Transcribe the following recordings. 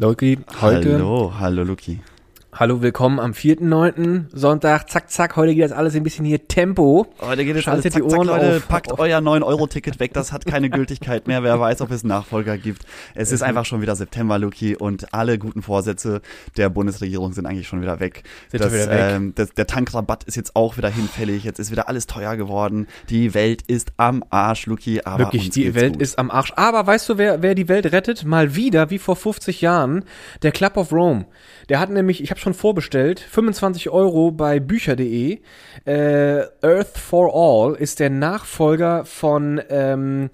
Loki, heute. Hallo, hallo Luki. Hallo, willkommen am 4.9. Sonntag. Zack, zack. Heute geht das alles ein bisschen hier Tempo. Heute geht es Schaltet alles zack, die zack, Ohren Leute, auf. packt Auf. euer 9-Euro-Ticket weg, das hat keine Gültigkeit mehr. Wer weiß, ob es Nachfolger gibt. Es ist einfach schon wieder September, Luki, und alle guten Vorsätze der Bundesregierung sind eigentlich schon wieder weg. Sind das, wieder weg. Ähm, das, der Tankrabatt ist jetzt auch wieder hinfällig, jetzt ist wieder alles teuer geworden. Die Welt ist am Arsch, Luki, aber Wirklich, die Welt gut. ist am Arsch. Aber weißt du, wer, wer die Welt rettet? Mal wieder, wie vor 50 Jahren, der Club of Rome. Der hat nämlich, ich habe schon vorbestellt, 25 Euro bei bücher.de. Äh, Earth for All ist der Nachfolger von ähm,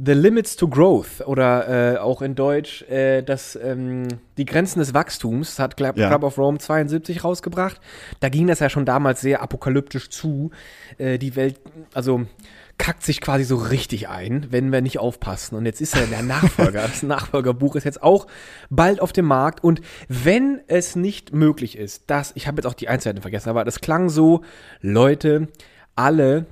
The Limits to Growth oder äh, auch in Deutsch äh, das, ähm, die Grenzen des Wachstums hat Club, Ja. Club of Rome 72 rausgebracht. Da ging das ja schon damals sehr apokalyptisch zu. Äh, die Welt, also kackt sich quasi so richtig ein, wenn wir nicht aufpassen. Und jetzt ist ja der Nachfolger, das Nachfolgerbuch ist jetzt auch bald auf dem Markt. Und wenn es nicht möglich ist, dass, ich habe jetzt auch die Einzelheiten vergessen, aber das klang so, Leute, alle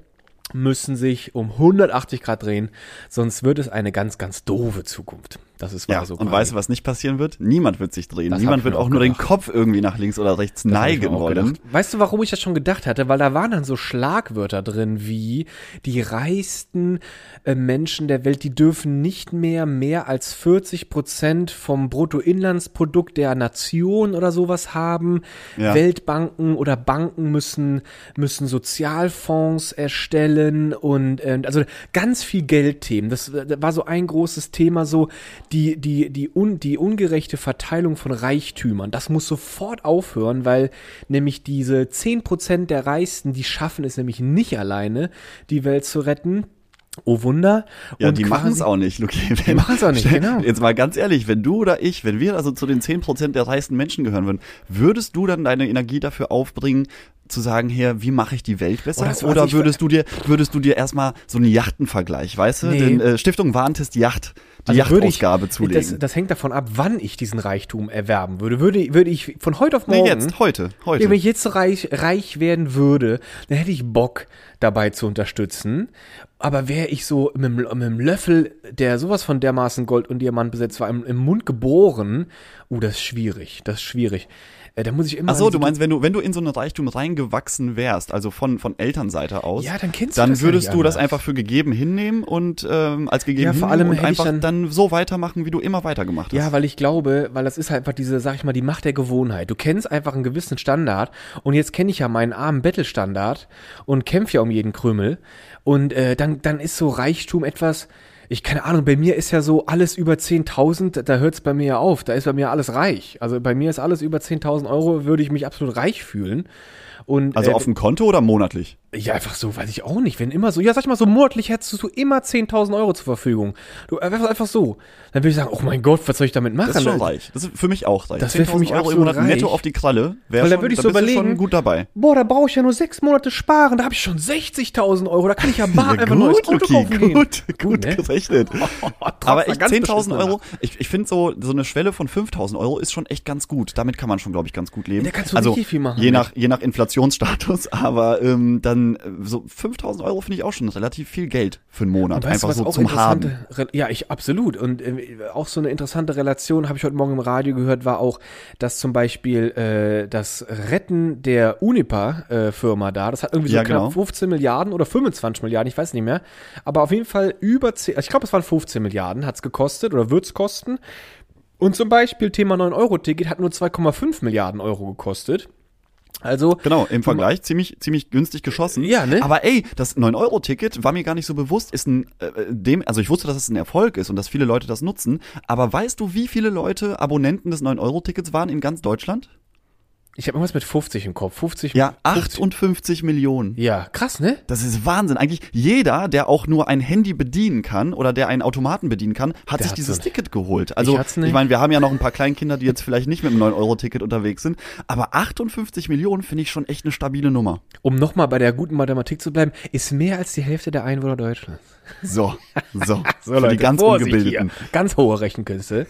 müssen sich um 180 Grad drehen, sonst wird es eine ganz, ganz doofe Zukunft. Das ist Ja, so. und weißt du, was nicht passieren wird? Niemand wird sich drehen. Das Niemand wird auch auch nur den gedacht. Kopf irgendwie nach links oder rechts Das neigen wollen. gedacht. Weißt du, warum ich das schon gedacht hatte? Weil da waren dann so Schlagwörter drin wie die reichsten äh, Menschen der Welt, die dürfen nicht mehr mehr als 40 Prozent vom Bruttoinlandsprodukt der Nation oder sowas haben. Ja. Weltbanken oder Banken müssen, müssen Sozialfonds erstellen und äh, also ganz viel Geldthemen. Das äh, war so ein großes Thema, so die, die, die, un, die ungerechte Verteilung von Reichtümern. Das muss sofort aufhören, weil nämlich diese 10% der Reichsten, die schaffen es nämlich nicht alleine, die Welt zu retten. Oh Wunder. Ja, Und die machen es auch nicht, Luki. Die machen's auch nicht, genau. Jetzt mal ganz ehrlich, wenn du oder ich, wenn wir also zu den 10% der reichsten Menschen gehören würden, würdest du dann deine Energie dafür aufbringen, zu sagen, hier, wie mache ich die Welt besser? Oh, Oder also würdest du dir, würdest du dir erstmal so einen Yachtenvergleich, weißt du, Nee. den äh, Stiftung Warentest Yacht, die Also würde ich- Yachtausgabe zulegen? Das, das hängt davon ab, wann ich diesen Reichtum erwerben würde. Würde, würde ich von heute auf nee, morgen. jetzt, heute, heute. Wenn ich jetzt reich, reich werden würde, dann hätte ich Bock dabei zu unterstützen. Aber wäre ich so mit, mit einem Löffel, der sowas von dermaßen Gold und Diamant besetzt war, im, im Mund geboren, uh, das ist schwierig, das ist schwierig. Äh, da muss ich immer. Ach so, du meinst, wenn du, wenn du in so einen Reichtum reingewachsen wärst, also von, von Elternseite aus, Ja, dann kennst du dann das ja würdest nicht du das einfach für gegeben hinnehmen und ähm, als gegeben Ja, vor allem und einfach dann- dann, so weitermachen, wie du immer weitergemacht hast. Ja, weil ich glaube, weil das ist halt einfach diese, sag ich mal, die Macht der Gewohnheit. Du kennst einfach einen gewissen Standard und jetzt kenne ich ja meinen armen Battle-Standard und kämpfe ja um jeden Krümel und äh, dann, dann ist so Reichtum etwas, ich keine Ahnung, bei mir ist ja so alles über 10.000, da hört es bei mir ja auf, da ist bei mir alles reich. Also bei mir ist alles über 10.000 Euro, würde ich mich absolut reich fühlen. Und, Also äh, auf dem Konto oder monatlich? Ja, einfach so, weiß ich auch nicht. Wenn immer so, ja, sag ich mal, so monatlich hättest du immer 10.000 Euro zur Verfügung. Du, einfach, einfach so. Dann würde ich sagen, oh mein Gott, was soll ich damit machen? Das ist schon reich. Das ist für mich auch reich. Das wär für 10.000 mich Euro im Monat netto reich. auf die Kralle. Wär Weil da schon, würde ich da so überlegen, schon gut dabei. Boah, da brauche ich ja nur sechs Monate sparen, da habe ich schon 60.000 Euro, da kann ich ja bar einfach ein neues Auto kaufen gehen. gut, gut ne? gerechnet. Trotz Aber echt ganz 10.000 beschissenen Euro, ich, ich finde so, so eine Schwelle von 5.000 Euro ist schon echt ganz gut. Damit kann man schon, glaube ich, ganz gut leben. Ja, da kannst du also, richtig viel machen Je mit. nach, je nach Inflationsstatus, aber ähm, dann äh, so 5.000 Euro finde ich auch schon relativ viel Geld für einen Monat. Weißt du, Einfach was so zum Haben. ja, ich absolut. Und äh, auch so eine interessante Relation habe ich heute Morgen im Radio gehört, war auch, dass zum Beispiel äh, das Retten der Unipa-Firma da, das hat irgendwie so Ja, knapp genau. 15 Milliarden oder 25 Milliarden, ich weiß nicht mehr. Aber auf jeden Fall über 10, also ich glaube, es waren 15 Milliarden, hat's gekostet oder wird's kosten. Und zum Beispiel Thema 9-Euro-Ticket hat nur 2,5 Milliarden Euro gekostet. Also, Genau, im Vergleich ziemlich, ziemlich günstig geschossen. Ja, ne? Aber ey, das 9-Euro-Ticket war mir gar nicht so bewusst, ist ein, äh, dem, also ich wusste, dass es ein Erfolg ist und dass viele Leute das nutzen, aber weißt du, wie viele Leute Abonnenten des 9-Euro-Tickets waren in ganz Deutschland? Ich habe irgendwas mit 50 im Kopf. 50, Ja, 50. 58 Millionen. Ja, krass, ne? Das ist Wahnsinn. Eigentlich jeder, der auch nur ein Handy bedienen kann oder der einen Automaten bedienen kann, hat Der sich dieses nicht. Ticket geholt. Also Ich ich meine, wir haben ja noch ein paar Kleinkinder, die jetzt vielleicht nicht mit einem 9-Euro-Ticket unterwegs sind, aber 58 Millionen finde ich schon echt eine stabile Nummer. Um nochmal bei der guten Mathematik zu bleiben, ist mehr als die Hälfte der Einwohner Deutschlands. So, so, So, für Leute, die ganz Ungebildeten. Hier. Ganz hohe Rechenkünste.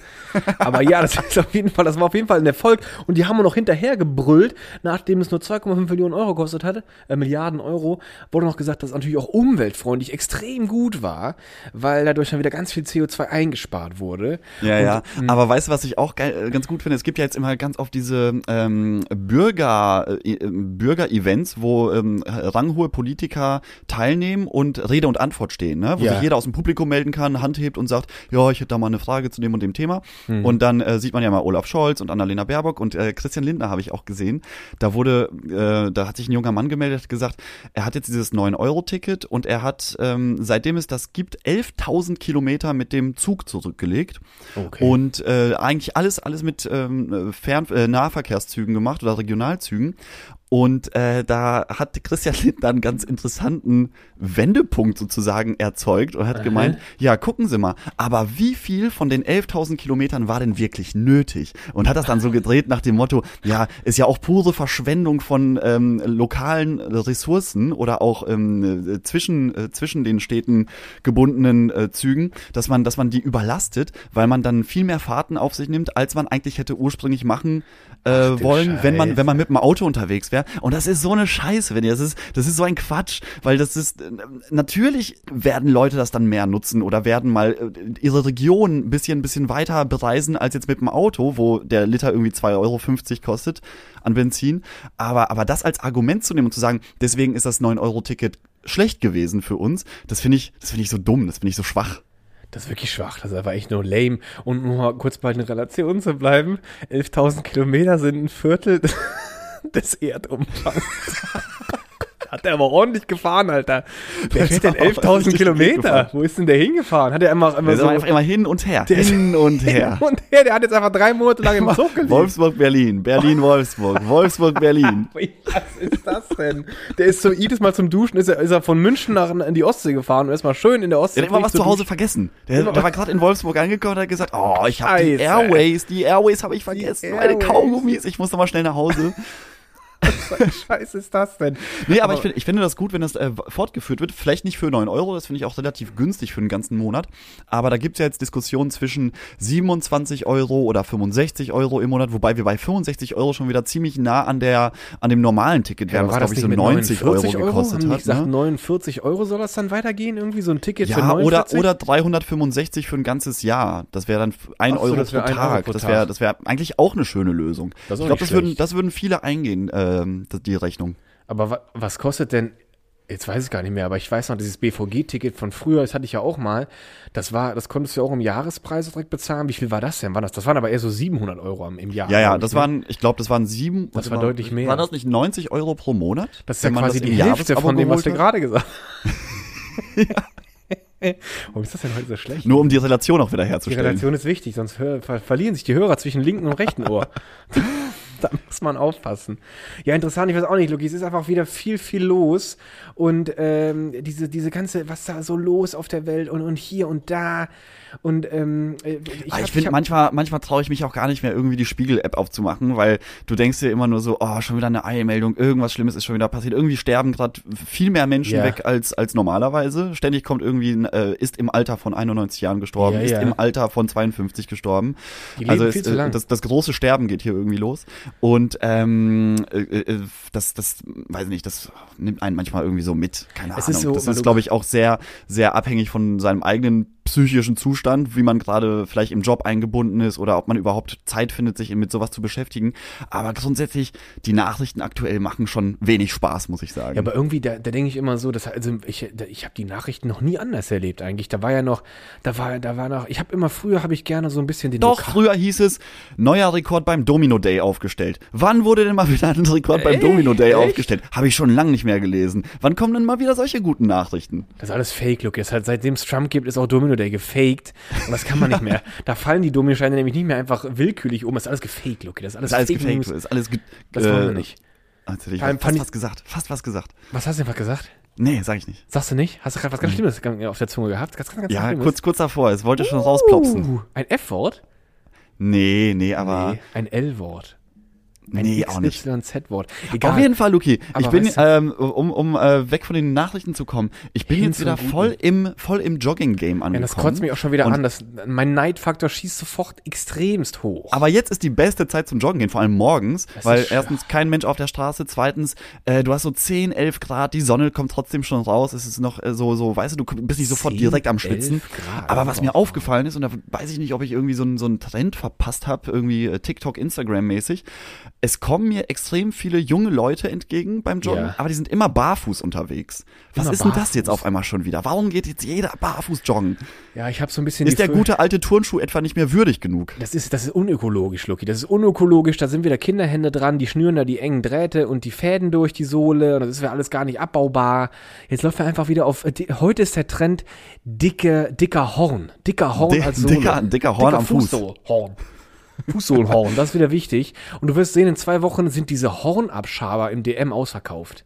Aber ja, das ist auf jeden Fall, das war auf jeden Fall ein Erfolg. Und die haben wir noch hinterher gebrüllt, nachdem es nur 2,5 Millionen Euro gekostet hatte, äh, Milliarden Euro, wurde noch gesagt, dass es natürlich auch umweltfreundlich extrem gut war, weil dadurch dann wieder ganz viel CO2 eingespart wurde. Ja, Und, ja. Aber weißt du, was ich auch geil, äh, ganz gut finde? Es gibt ja jetzt immer ganz oft diese ähm, Bürger, äh, äh, Bürger-Events, wo ähm, ranghohe Politiker teilnehmen und Rede und Antwort stehen, ne? Wo Ja. sich jeder aus dem Publikum melden kann, Hand hebt und sagt, ja, ich hätte da mal eine Frage zu dem und dem Thema. Hm. Und dann äh, sieht man ja mal Olaf Scholz und Annalena Baerbock und äh, Christian Lindner habe ich auch gesehen. Da wurde, äh, da hat sich ein junger Mann gemeldet, hat gesagt, er hat jetzt dieses 9-Euro-Ticket und er hat, ähm, seitdem es das gibt, 11.000 Kilometer mit dem Zug zurückgelegt. Okay. Und äh, eigentlich alles, alles mit ähm, Fern äh, Nahverkehrszügen gemacht oder Regionalzügen. Und äh, da hat Christian Lindner einen ganz interessanten Wendepunkt sozusagen erzeugt und hat gemeint, ja, gucken Sie mal, aber wie viel von den 11.000 Kilometern war denn wirklich nötig? Und hat das dann so gedreht nach dem Motto, ja, ist ja auch pure Verschwendung von ähm, lokalen Ressourcen oder auch ähm, äh, zwischen, äh, zwischen den Städten gebundenen äh, Zügen, dass man, dass man die überlastet, weil man dann viel mehr Fahrten auf sich nimmt, als man eigentlich hätte ursprünglich machen äh, wollen, wenn man, Scheiße. wenn man mit dem Auto unterwegs wäre. Und das ist so eine Scheiße, wenn ihr, das ist, das ist so ein Quatsch, weil das ist, äh, natürlich werden Leute das dann mehr nutzen oder werden mal äh, ihre Region ein bisschen, ein bisschen weiter bereisen als jetzt mit dem Auto, wo der Liter irgendwie 2,50 Euro kostet an Benzin. Aber, aber das als Argument zu nehmen und zu sagen, deswegen ist das 9-Euro-Ticket schlecht gewesen für uns, das finde ich, das finde ich so dumm, das finde ich so schwach. Das ist wirklich schwach, das ist einfach echt nur lame. Und nur mal kurz bei einer Relation zu bleiben, 11.000 Kilometer sind ein Viertel des Erdumfangs. Hat er aber ordentlich gefahren, Alter. Wer Der fährt denn ist aber 11.000 richtig Kilometer? Wo ist denn der hingefahren? Hat er einfach, Der immer ist so... einfach immer hin und her, Der hin und her. Und her, der hat jetzt einfach drei Monate lang im Zug gelebt. Wolfsburg, Berlin, Berlin, Wolfsburg, Wolfsburg, Berlin. Was ist das denn? Der ist so jedes Mal zum Duschen, ist er, ist er von München nach in die Ostsee gefahren und erstmal schön in der Ostsee. Der hat immer was zu Hause duschen. vergessen. Der, der war gerade in Wolfsburg angekommen und hat gesagt, oh, ich habe die. Airways, die Airways habe ich vergessen, meine. Kaugummis, ich muss noch mal schnell nach Hause. Was Scheiß ist das denn? Nee, aber, ich, find, ich finde das gut, wenn das äh, fortgeführt wird. Vielleicht nicht für 9 Euro, das finde ich auch relativ günstig für einen ganzen Monat. Aber da gibt's ja jetzt Diskussionen zwischen 27 Euro oder 65 Euro im Monat, wobei wir bei 65 Euro schon wieder ziemlich nah an der an dem normalen Ticket wären, was glaube ich so 90 Euro, gekostet Haben hat. gesagt, Ne? 49 Euro soll das dann weitergehen? Irgendwie so ein Ticket für Ja, 49? oder, oder 365 für ein ganzes Jahr. Das wäre dann 1 Ach so, Euro das pro wär ein Tag. Euro pro das Tag. wäre das wäre eigentlich auch eine schöne Lösung. Das ich glaube, das würden, das würden viele eingehen, ähm, die Rechnung. Aber wa was kostet denn, jetzt weiß ich gar nicht mehr, aber ich weiß noch, dieses BVG-Ticket von früher, das hatte ich ja auch mal, das war, das konntest du ja auch im Jahrespreis direkt bezahlen. Wie viel war das denn? War das, das waren aber eher so 700 Euro im Jahr. Ja, ja, das ne? waren, ich glaube, das waren sieben. Das war mal, deutlich mehr. Waren das nicht 90 Euro pro Monat? Das ist ja quasi die Hälfte von dem, was du gerade gesagt hast. Warum ist das denn heute so schlecht? Nur um die Relation auch wieder Die herzustellen. Relation ist wichtig, sonst ver verlieren sich die Hörer zwischen linken und rechten Ohr. da muss man aufpassen. Ja, interessant, ich weiß auch nicht, Luki, es ist einfach wieder viel, viel los und ähm, diese, diese ganze, was da so los auf der Welt und, und hier und da und ähm, äh, Ich, hab- ich finde, manchmal, manchmal traue ich mich auch gar nicht mehr, irgendwie die Spiegel-App aufzumachen, weil du denkst dir immer nur so, oh, schon wieder eine Eilmeldung, irgendwas Schlimmes ist schon wieder passiert. Irgendwie sterben gerade viel mehr Menschen Ja. weg als, als normalerweise. Ständig kommt irgendwie, ein, äh, ist im Alter von 91 Jahren gestorben, Ja, ist ja. im Alter von 52 gestorben. Also zu äh, lang. Das, das große Sterben geht hier irgendwie los. Und ähm, äh, äh, das, das, weiß ich nicht, das nimmt einen manchmal irgendwie so mit. Keine Es Ahnung. ist so, das ist, glaube ich, auch sehr, sehr abhängig von seinem eigenen psychischen Zustand, wie man gerade vielleicht im Job eingebunden ist oder ob man überhaupt Zeit findet, sich mit sowas zu beschäftigen. Aber grundsätzlich, die Nachrichten aktuell machen schon wenig Spaß, muss ich sagen. Ja, aber irgendwie, da, da denke ich immer so, dass also ich, da, ich habe die Nachrichten noch nie anders erlebt eigentlich. Da war ja noch, da war, da war noch, ich habe immer früher habe ich gerne so ein bisschen den Doch, Lokal- früher hieß es, neuer Rekord beim Domino Day aufgestellt. Wann wurde denn mal wieder ein Rekord beim Echt? Domino Day Echt? aufgestellt? Habe ich schon lange nicht mehr gelesen. Wann kommen denn mal wieder solche guten Nachrichten? Das ist alles Fake, Look. Jetzt halt, seitdem es Trump gibt, ist auch Domino Day gefaked. Und das kann man nicht mehr. Da fallen die Dominosteine nämlich nicht mehr einfach willkürlich um. Das ist alles gefaked, Look. Das ist alles, Das ist alles Fake gefaked, News. ist alles ge Das äh, wollen wir nicht. Hätte ich fast was gesagt. Fast was gesagt. Was hast du denn was gesagt? Nee, sag ich nicht. Sagst du nicht? Hast du gerade was ganz Schlimmes auf der Zunge gehabt? Ganz, ganz, ganz Ja, kurz, kurz davor. Es wollte schon rausplopsen. Uh, ein F-Wort? Nee, nee, aber Nee, ein L-Wort. Ein Nee, auch nicht. XYZ-Wort. Auf Egal. jeden Fall, Luki. Ich bin, weißt du- ähm, um, um äh, weg von den Nachrichten zu kommen, ich bin jetzt wieder voll im, voll im Jogging-Game angekommen. Ja, das kotzt mich auch schon wieder Und- an. Das, mein Neidfaktor schießt sofort extremst hoch. Aber jetzt ist die beste Zeit zum Joggen gehen, vor allem morgens, Das weil erstens kein Mensch auf der Straße, zweitens, äh, du hast so 10, 11 Grad, die Sonne kommt trotzdem schon raus, es ist noch äh, so, so, weißt du, du bist nicht sofort 10, direkt am 11 Schwitzen. Grad. Aber was mir aufgefallen ist, und da weiß ich nicht, ob ich irgendwie so einen, so einen Trend verpasst habe, irgendwie äh, TikTok, Instagram-mäßig, es kommen mir extrem viele junge Leute entgegen beim Joggen, Ja. aber die sind immer barfuß unterwegs. Was Immer ist denn das jetzt barfuß? auf einmal schon wieder? Warum geht jetzt jeder barfuß joggen? Ja, ich habe so ein bisschen Ist die der gute alte Turnschuh etwa nicht mehr würdig genug? Das ist, das ist unökologisch, Lucky. Das ist unökologisch. Da sind wieder Kinderhände dran, die schnüren da die engen Drähte und die Fäden durch die Sohle. Und das ist ja alles gar nicht abbaubar. Jetzt läuft er einfach wieder auf. äh, di- Heute ist der Trend dicke, dicker Horn. Dicker Horn Di- als Sohle. dicker- dicker Horn am Fuß. Fußsohlhorn. Fußsohlenhorn, das ist wieder wichtig. Und du wirst sehen, in zwei Wochen sind diese Hornabschaber im DM ausverkauft.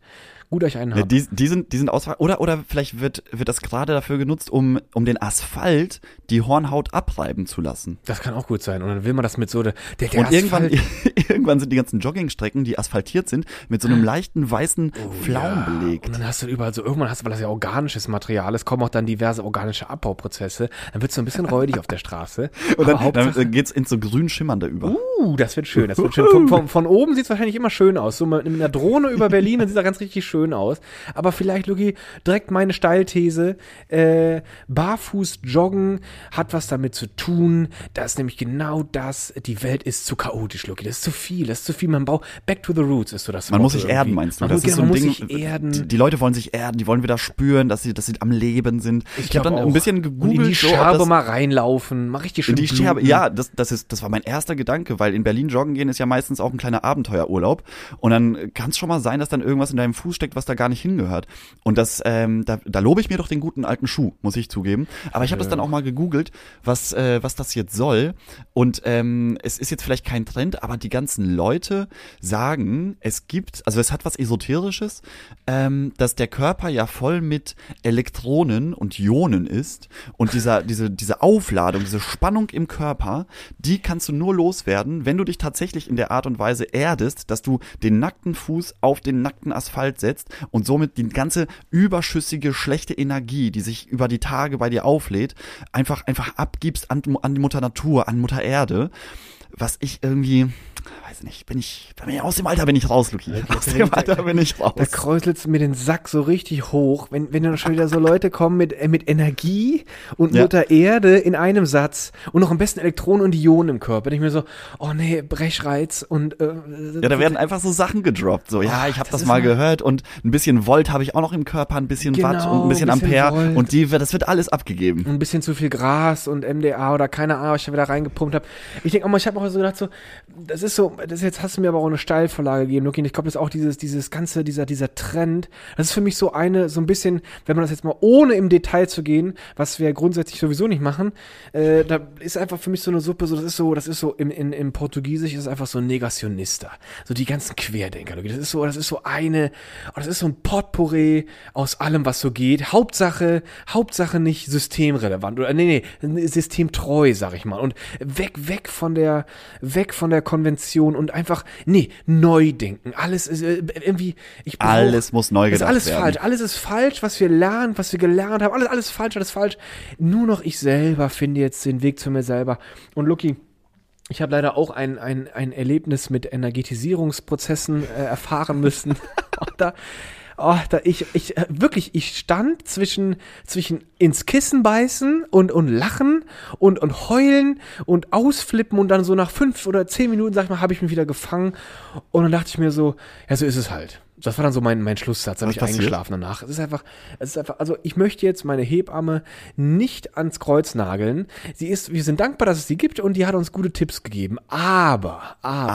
Gut euch einen Ja, haben. die, die sind, die sind aus, oder, oder vielleicht wird, wird das gerade dafür genutzt, um, um den Asphalt die Hornhaut abreiben zu lassen. Das kann auch gut sein. Und dann will man das mit so der, der, Und irgendwann, Asphalt- irgendwann sind die ganzen Joggingstrecken, die asphaltiert sind, mit so einem leichten weißen Flaum Ja, Und belegt. dann hast du überall so, irgendwann hast du, weil das ja organisches Material ist, kommen auch dann diverse organische Abbauprozesse. Dann wird es so ein bisschen räudig auf der Straße. Und dann, Hauptsache, dann geht's ins so grün schimmernde über. uh, das wird schön, das wird schön. Von, von, von oben sieht es wahrscheinlich immer schön aus. So mit einer Drohne über Berlin, dann sieht das ganz richtig schön aus. Aber vielleicht, Luki, direkt meine Steilthese, äh, barfuß joggen hat was damit zu tun. Das ist nämlich genau das, die Welt ist zu chaotisch, Luki. Das ist zu viel, das ist zu viel. Man braucht, back to the roots ist so das Man muss Motto sich erden, irgendwie. meinst du? Man, Das muss, ist so genau, ein man Ding. muss sich erden. Die, die Leute wollen sich erden, die wollen wieder spüren, dass sie, dass sie am Leben sind. Ich, glaub habe dann auch. ein bisschen Und gegoogelt, in die so, Scherbe mal reinlaufen, mal richtig schön In die Scherbe, ja, das, das, ist, das war mein erster Gedanke, weil in Berlin joggen gehen ist ja meistens auch ein kleiner Abenteuerurlaub. Und dann kann es schon mal sein, dass dann irgendwas in deinem Fuß steckt, was da gar nicht hingehört. Und das, ähm, da, da lobe ich mir doch den guten alten Schuh, muss ich zugeben. Aber ich habe das dann auch mal gegoogelt, was, äh, was das jetzt soll. Und ähm, es ist jetzt vielleicht kein Trend, aber die ganzen Leute sagen, es gibt, also es hat was Esoterisches, ähm, dass der Körper ja voll mit Elektronen und Ionen ist. Und dieser, diese, diese Aufladung, diese Spannung im Körper, die kannst du nur loswerden, wenn du dich tatsächlich in der Art und Weise erdest, dass du den nackten Fuß auf den nackten Asphalt setzt und somit die ganze überschüssige, schlechte Energie, die sich über die Tage bei dir auflädt, einfach, einfach abgibst an, an die Mutter Natur, an Mutter Erde. Was ich irgendwie, weiß nicht, bin ich, bin ich aus dem Alter bin ich raus, Luki. Aus dem Alter bin ich raus. Da kräuselt's mir den Sack so richtig hoch, wenn, wenn dann schon wieder so Leute kommen mit, äh, mit Energie und Ja. Mutter Erde in einem Satz und noch am besten Elektronen und Ionen im Körper. Da denk ich mir so, oh nee, Brechreiz und äh, Ja, da werden einfach so Sachen gedroppt. So, ja, ich habe das das, mal gehört und ein bisschen Volt habe ich auch noch im Körper, ein bisschen Watt Genau, und ein bisschen, ein bisschen Ampere Volt. und die, das wird alles abgegeben. ein bisschen zu viel Gras und MDA oder keine Ahnung, was ich da wieder reingepumpt habe. Ich denke auch mal, ich habe auch so gedacht, so, das ist so, das jetzt hast du mir aber auch eine Steilvorlage gegeben, und Ich glaube, das ist auch dieses, dieses ganze, dieser, dieser Trend. Das ist für mich so eine, so ein bisschen, wenn man das jetzt mal ohne im Detail zu gehen, was wir grundsätzlich sowieso nicht machen, äh, da ist einfach für mich so eine Suppe, so, das ist so, das ist so, im, in, im Portugiesisch ist es einfach so ein Negationista. So die ganzen Querdenker, Luki. Das ist so, das ist so eine, oh, das ist so ein Potpourri aus allem, was so geht. Hauptsache, Hauptsache nicht systemrelevant oder nee, nee, systemtreu, sag ich mal. Und weg, weg von der, weg von der Konvention und einfach, nee, neu denken. Alles ist äh, irgendwie, ich brauch, Alles muss neu ist gedacht alles werden. falsch. Alles ist falsch, was wir lernen, was wir gelernt haben. Alles, alles falsch, alles falsch. Nur noch ich selber finde jetzt den Weg zu mir selber. Und Lucky, ich habe leider auch ein, ein, ein Erlebnis mit Energetisierungsprozessen äh, erfahren müssen. Und da, oh, da ich, ich äh, wirklich, ich stand zwischen, zwischen ins Kissen beißen und, und lachen und, und heulen und ausflippen und dann so nach fünf oder zehn Minuten, sag ich mal, habe ich mich wieder gefangen. Und dann dachte ich mir so, ja, so ist es halt. Das war dann so mein, mein Schlusssatz, Was ich passiert? eingeschlafen danach. Es ist einfach, es ist einfach, also ich möchte jetzt meine Hebamme nicht ans Kreuz nageln. Sie ist, wir sind dankbar, dass es sie gibt und die hat uns gute Tipps gegeben. Aber, aber,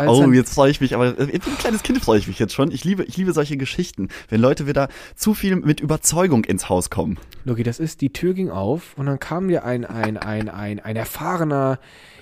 Aber, oh, dann- jetzt freue ich mich, aber äh, wie ein kleines Kind freue ich mich jetzt schon. Ich liebe, ich liebe solche Geschichten, wenn Leute wieder zu viel mit Überzeugung ins Haus kommen. Logi, das ist, die Tür ging auf und dann kam mir ein, ein, ein, ein, ein erfahrener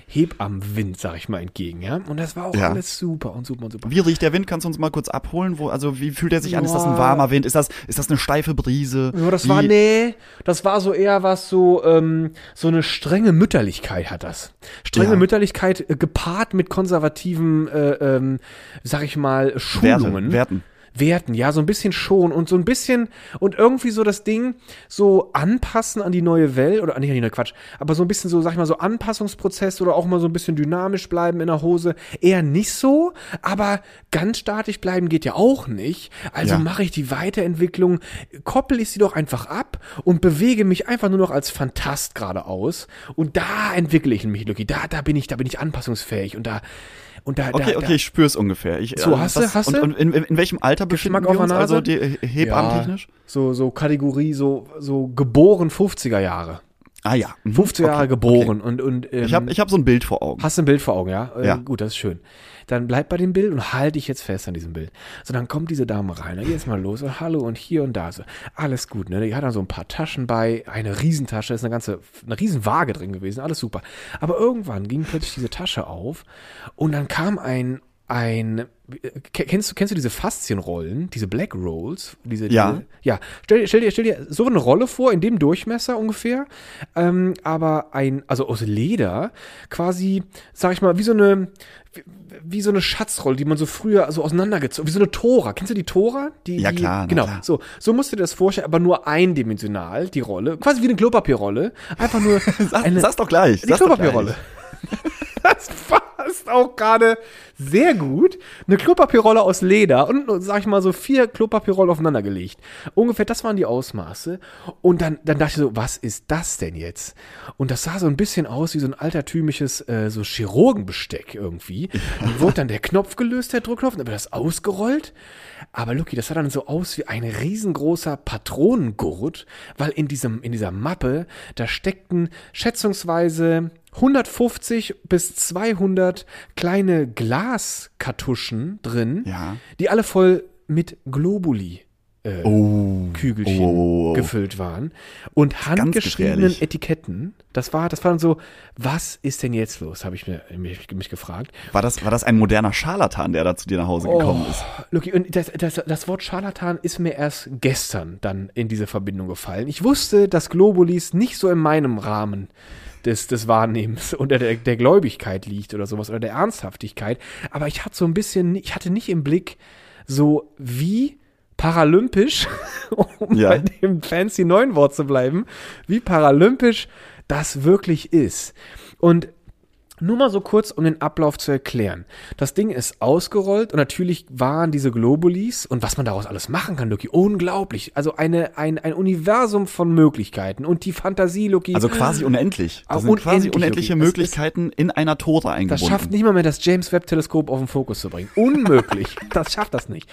Hebammenwind, sag ich mal, entgegen, ja. Und das war auch Ja. alles super und super und super. Wie riecht der Wind? Kannst du uns mal kurz abholen? Wo, also wie fühlt er sich an? Ist das ein Ja. warmer Wind? Ist das, ist das eine steife Brise? Ja, das Wie- war, nee, das war so eher was so, ähm, so eine strenge Mütterlichkeit hat das. Strenge Ja. Mütterlichkeit äh, gepaart mit konservativen, äh, ähm, sag ich mal, Schulungen. Werte, Werten. Werten, ja, so ein bisschen schon und so ein bisschen und irgendwie so das Ding so anpassen an die neue Welt oder nicht an die neue Quatsch, aber so ein bisschen so, sag ich mal, so Anpassungsprozess oder auch mal so ein bisschen dynamisch bleiben in der Hose. Eher nicht so, aber ganz statisch bleiben geht ja auch nicht. Also Ja. mache ich die Weiterentwicklung, koppel ich sie doch einfach ab und bewege mich einfach nur noch als Fantast geradeaus und da entwickle ich mich, Lucky. Da, da bin ich, da bin ich anpassungsfähig und da, und da, Okay, da, okay, ich spür's ungefähr. Ich, So, äh, hast du- hast und, du? und in, in welchem Alter befinden wir uns? Also die, äh, hebammentechnisch? So, so Kategorie, so, so geboren 50er Jahre. Ah ja. Mhm. 50er Jahre Okay, geboren und, und ähm, Ich habe ich hab so ein Bild vor Augen. Hast du ein Bild vor Augen, ja? Äh, Ja. Gut, das ist schön. Dann bleib bei dem Bild und halte dich jetzt fest an diesem Bild. So, dann kommt diese Dame rein, dann geht's mal los und hallo und hier und da. So, alles gut, ne? Die hat dann so ein paar Taschen bei, eine Riesentasche, ist eine ganze, eine Riesenwaage drin gewesen, alles super. Aber irgendwann ging plötzlich diese Tasche auf und dann kam ein, ein, Ke- Kennst du, kennst du diese Faszienrollen, diese Black Rolls? Diese, Ja. Diese, ja. Stell, dir- stell, dir, stell dir so eine Rolle vor, in dem Durchmesser ungefähr, ähm, aber ein, also aus Leder, quasi, sag ich mal, wie so eine, wie, wie so eine Schatzrolle, die man so früher so auseinandergezogen, wie so eine Tora. Kennst du die Tora? Die, Ja, die, klar, na Genau, klar. so, so musst du dir das vorstellen, aber nur eindimensional, die Rolle, quasi wie eine Klopapierrolle, einfach nur Sag, eine, sag's doch gleich. die Klopapierrolle. gleich. Das passt auch gerade sehr gut. Eine Klopapierrolle aus Leder und, sag ich mal, so vier Klopapierrollen aufeinander gelegt. Ungefähr, das waren die Ausmaße. Und dann, dann dachte ich so, was ist das denn jetzt? Und das sah so ein bisschen aus wie so ein altertümliches, äh, so Chirurgenbesteck irgendwie. Und wurde dann der Knopf gelöst, der Druckknopf, und dann wird das ausgerollt. Aber Lucky, das sah dann so aus wie ein riesengroßer Patronengurt, weil in diesem, in dieser Mappe, da steckten schätzungsweise 150 bis 200 kleine Glaskartuschen drin, Ja. die alle voll mit Globuli äh, Oh. Kügelchen Oh, oh, oh. gefüllt waren und handgeschriebenen. Etiketten. Das war, das war dann so, was ist denn jetzt los? Habe ich mir, mich, mich gefragt. War das, war das ein moderner Scharlatan, der da zu dir nach Hause gekommen ist? Lucky, und das, das, das Wort Scharlatan ist mir erst gestern dann in diese Verbindung gefallen. Ich wusste, dass Globulis nicht so in meinem Rahmen des, des Wahrnehmens oder der, der Gläubigkeit liegt oder sowas oder der Ernsthaftigkeit. Aber ich hatte so ein bisschen, ich hatte nicht im Blick, so wie paralympisch, um Ja. bei dem fancy neuen Wort zu bleiben, wie paralympisch das wirklich ist. Und nur mal so kurz, um den Ablauf zu erklären. Das Ding ist ausgerollt und natürlich waren diese Globulis und was man daraus alles machen kann, Lucky, unglaublich. Also eine, ein, ein Universum von Möglichkeiten und die Fantasie, Lucky. Also quasi unendlich. Ah, Das sind quasi unendlich, unendliche Luki. Das Möglichkeiten in einer das eingebunden. schafft nicht mal mehr das James Webb Teleskop auf den Fokus zu bringen. Unmöglich. das schafft das nicht.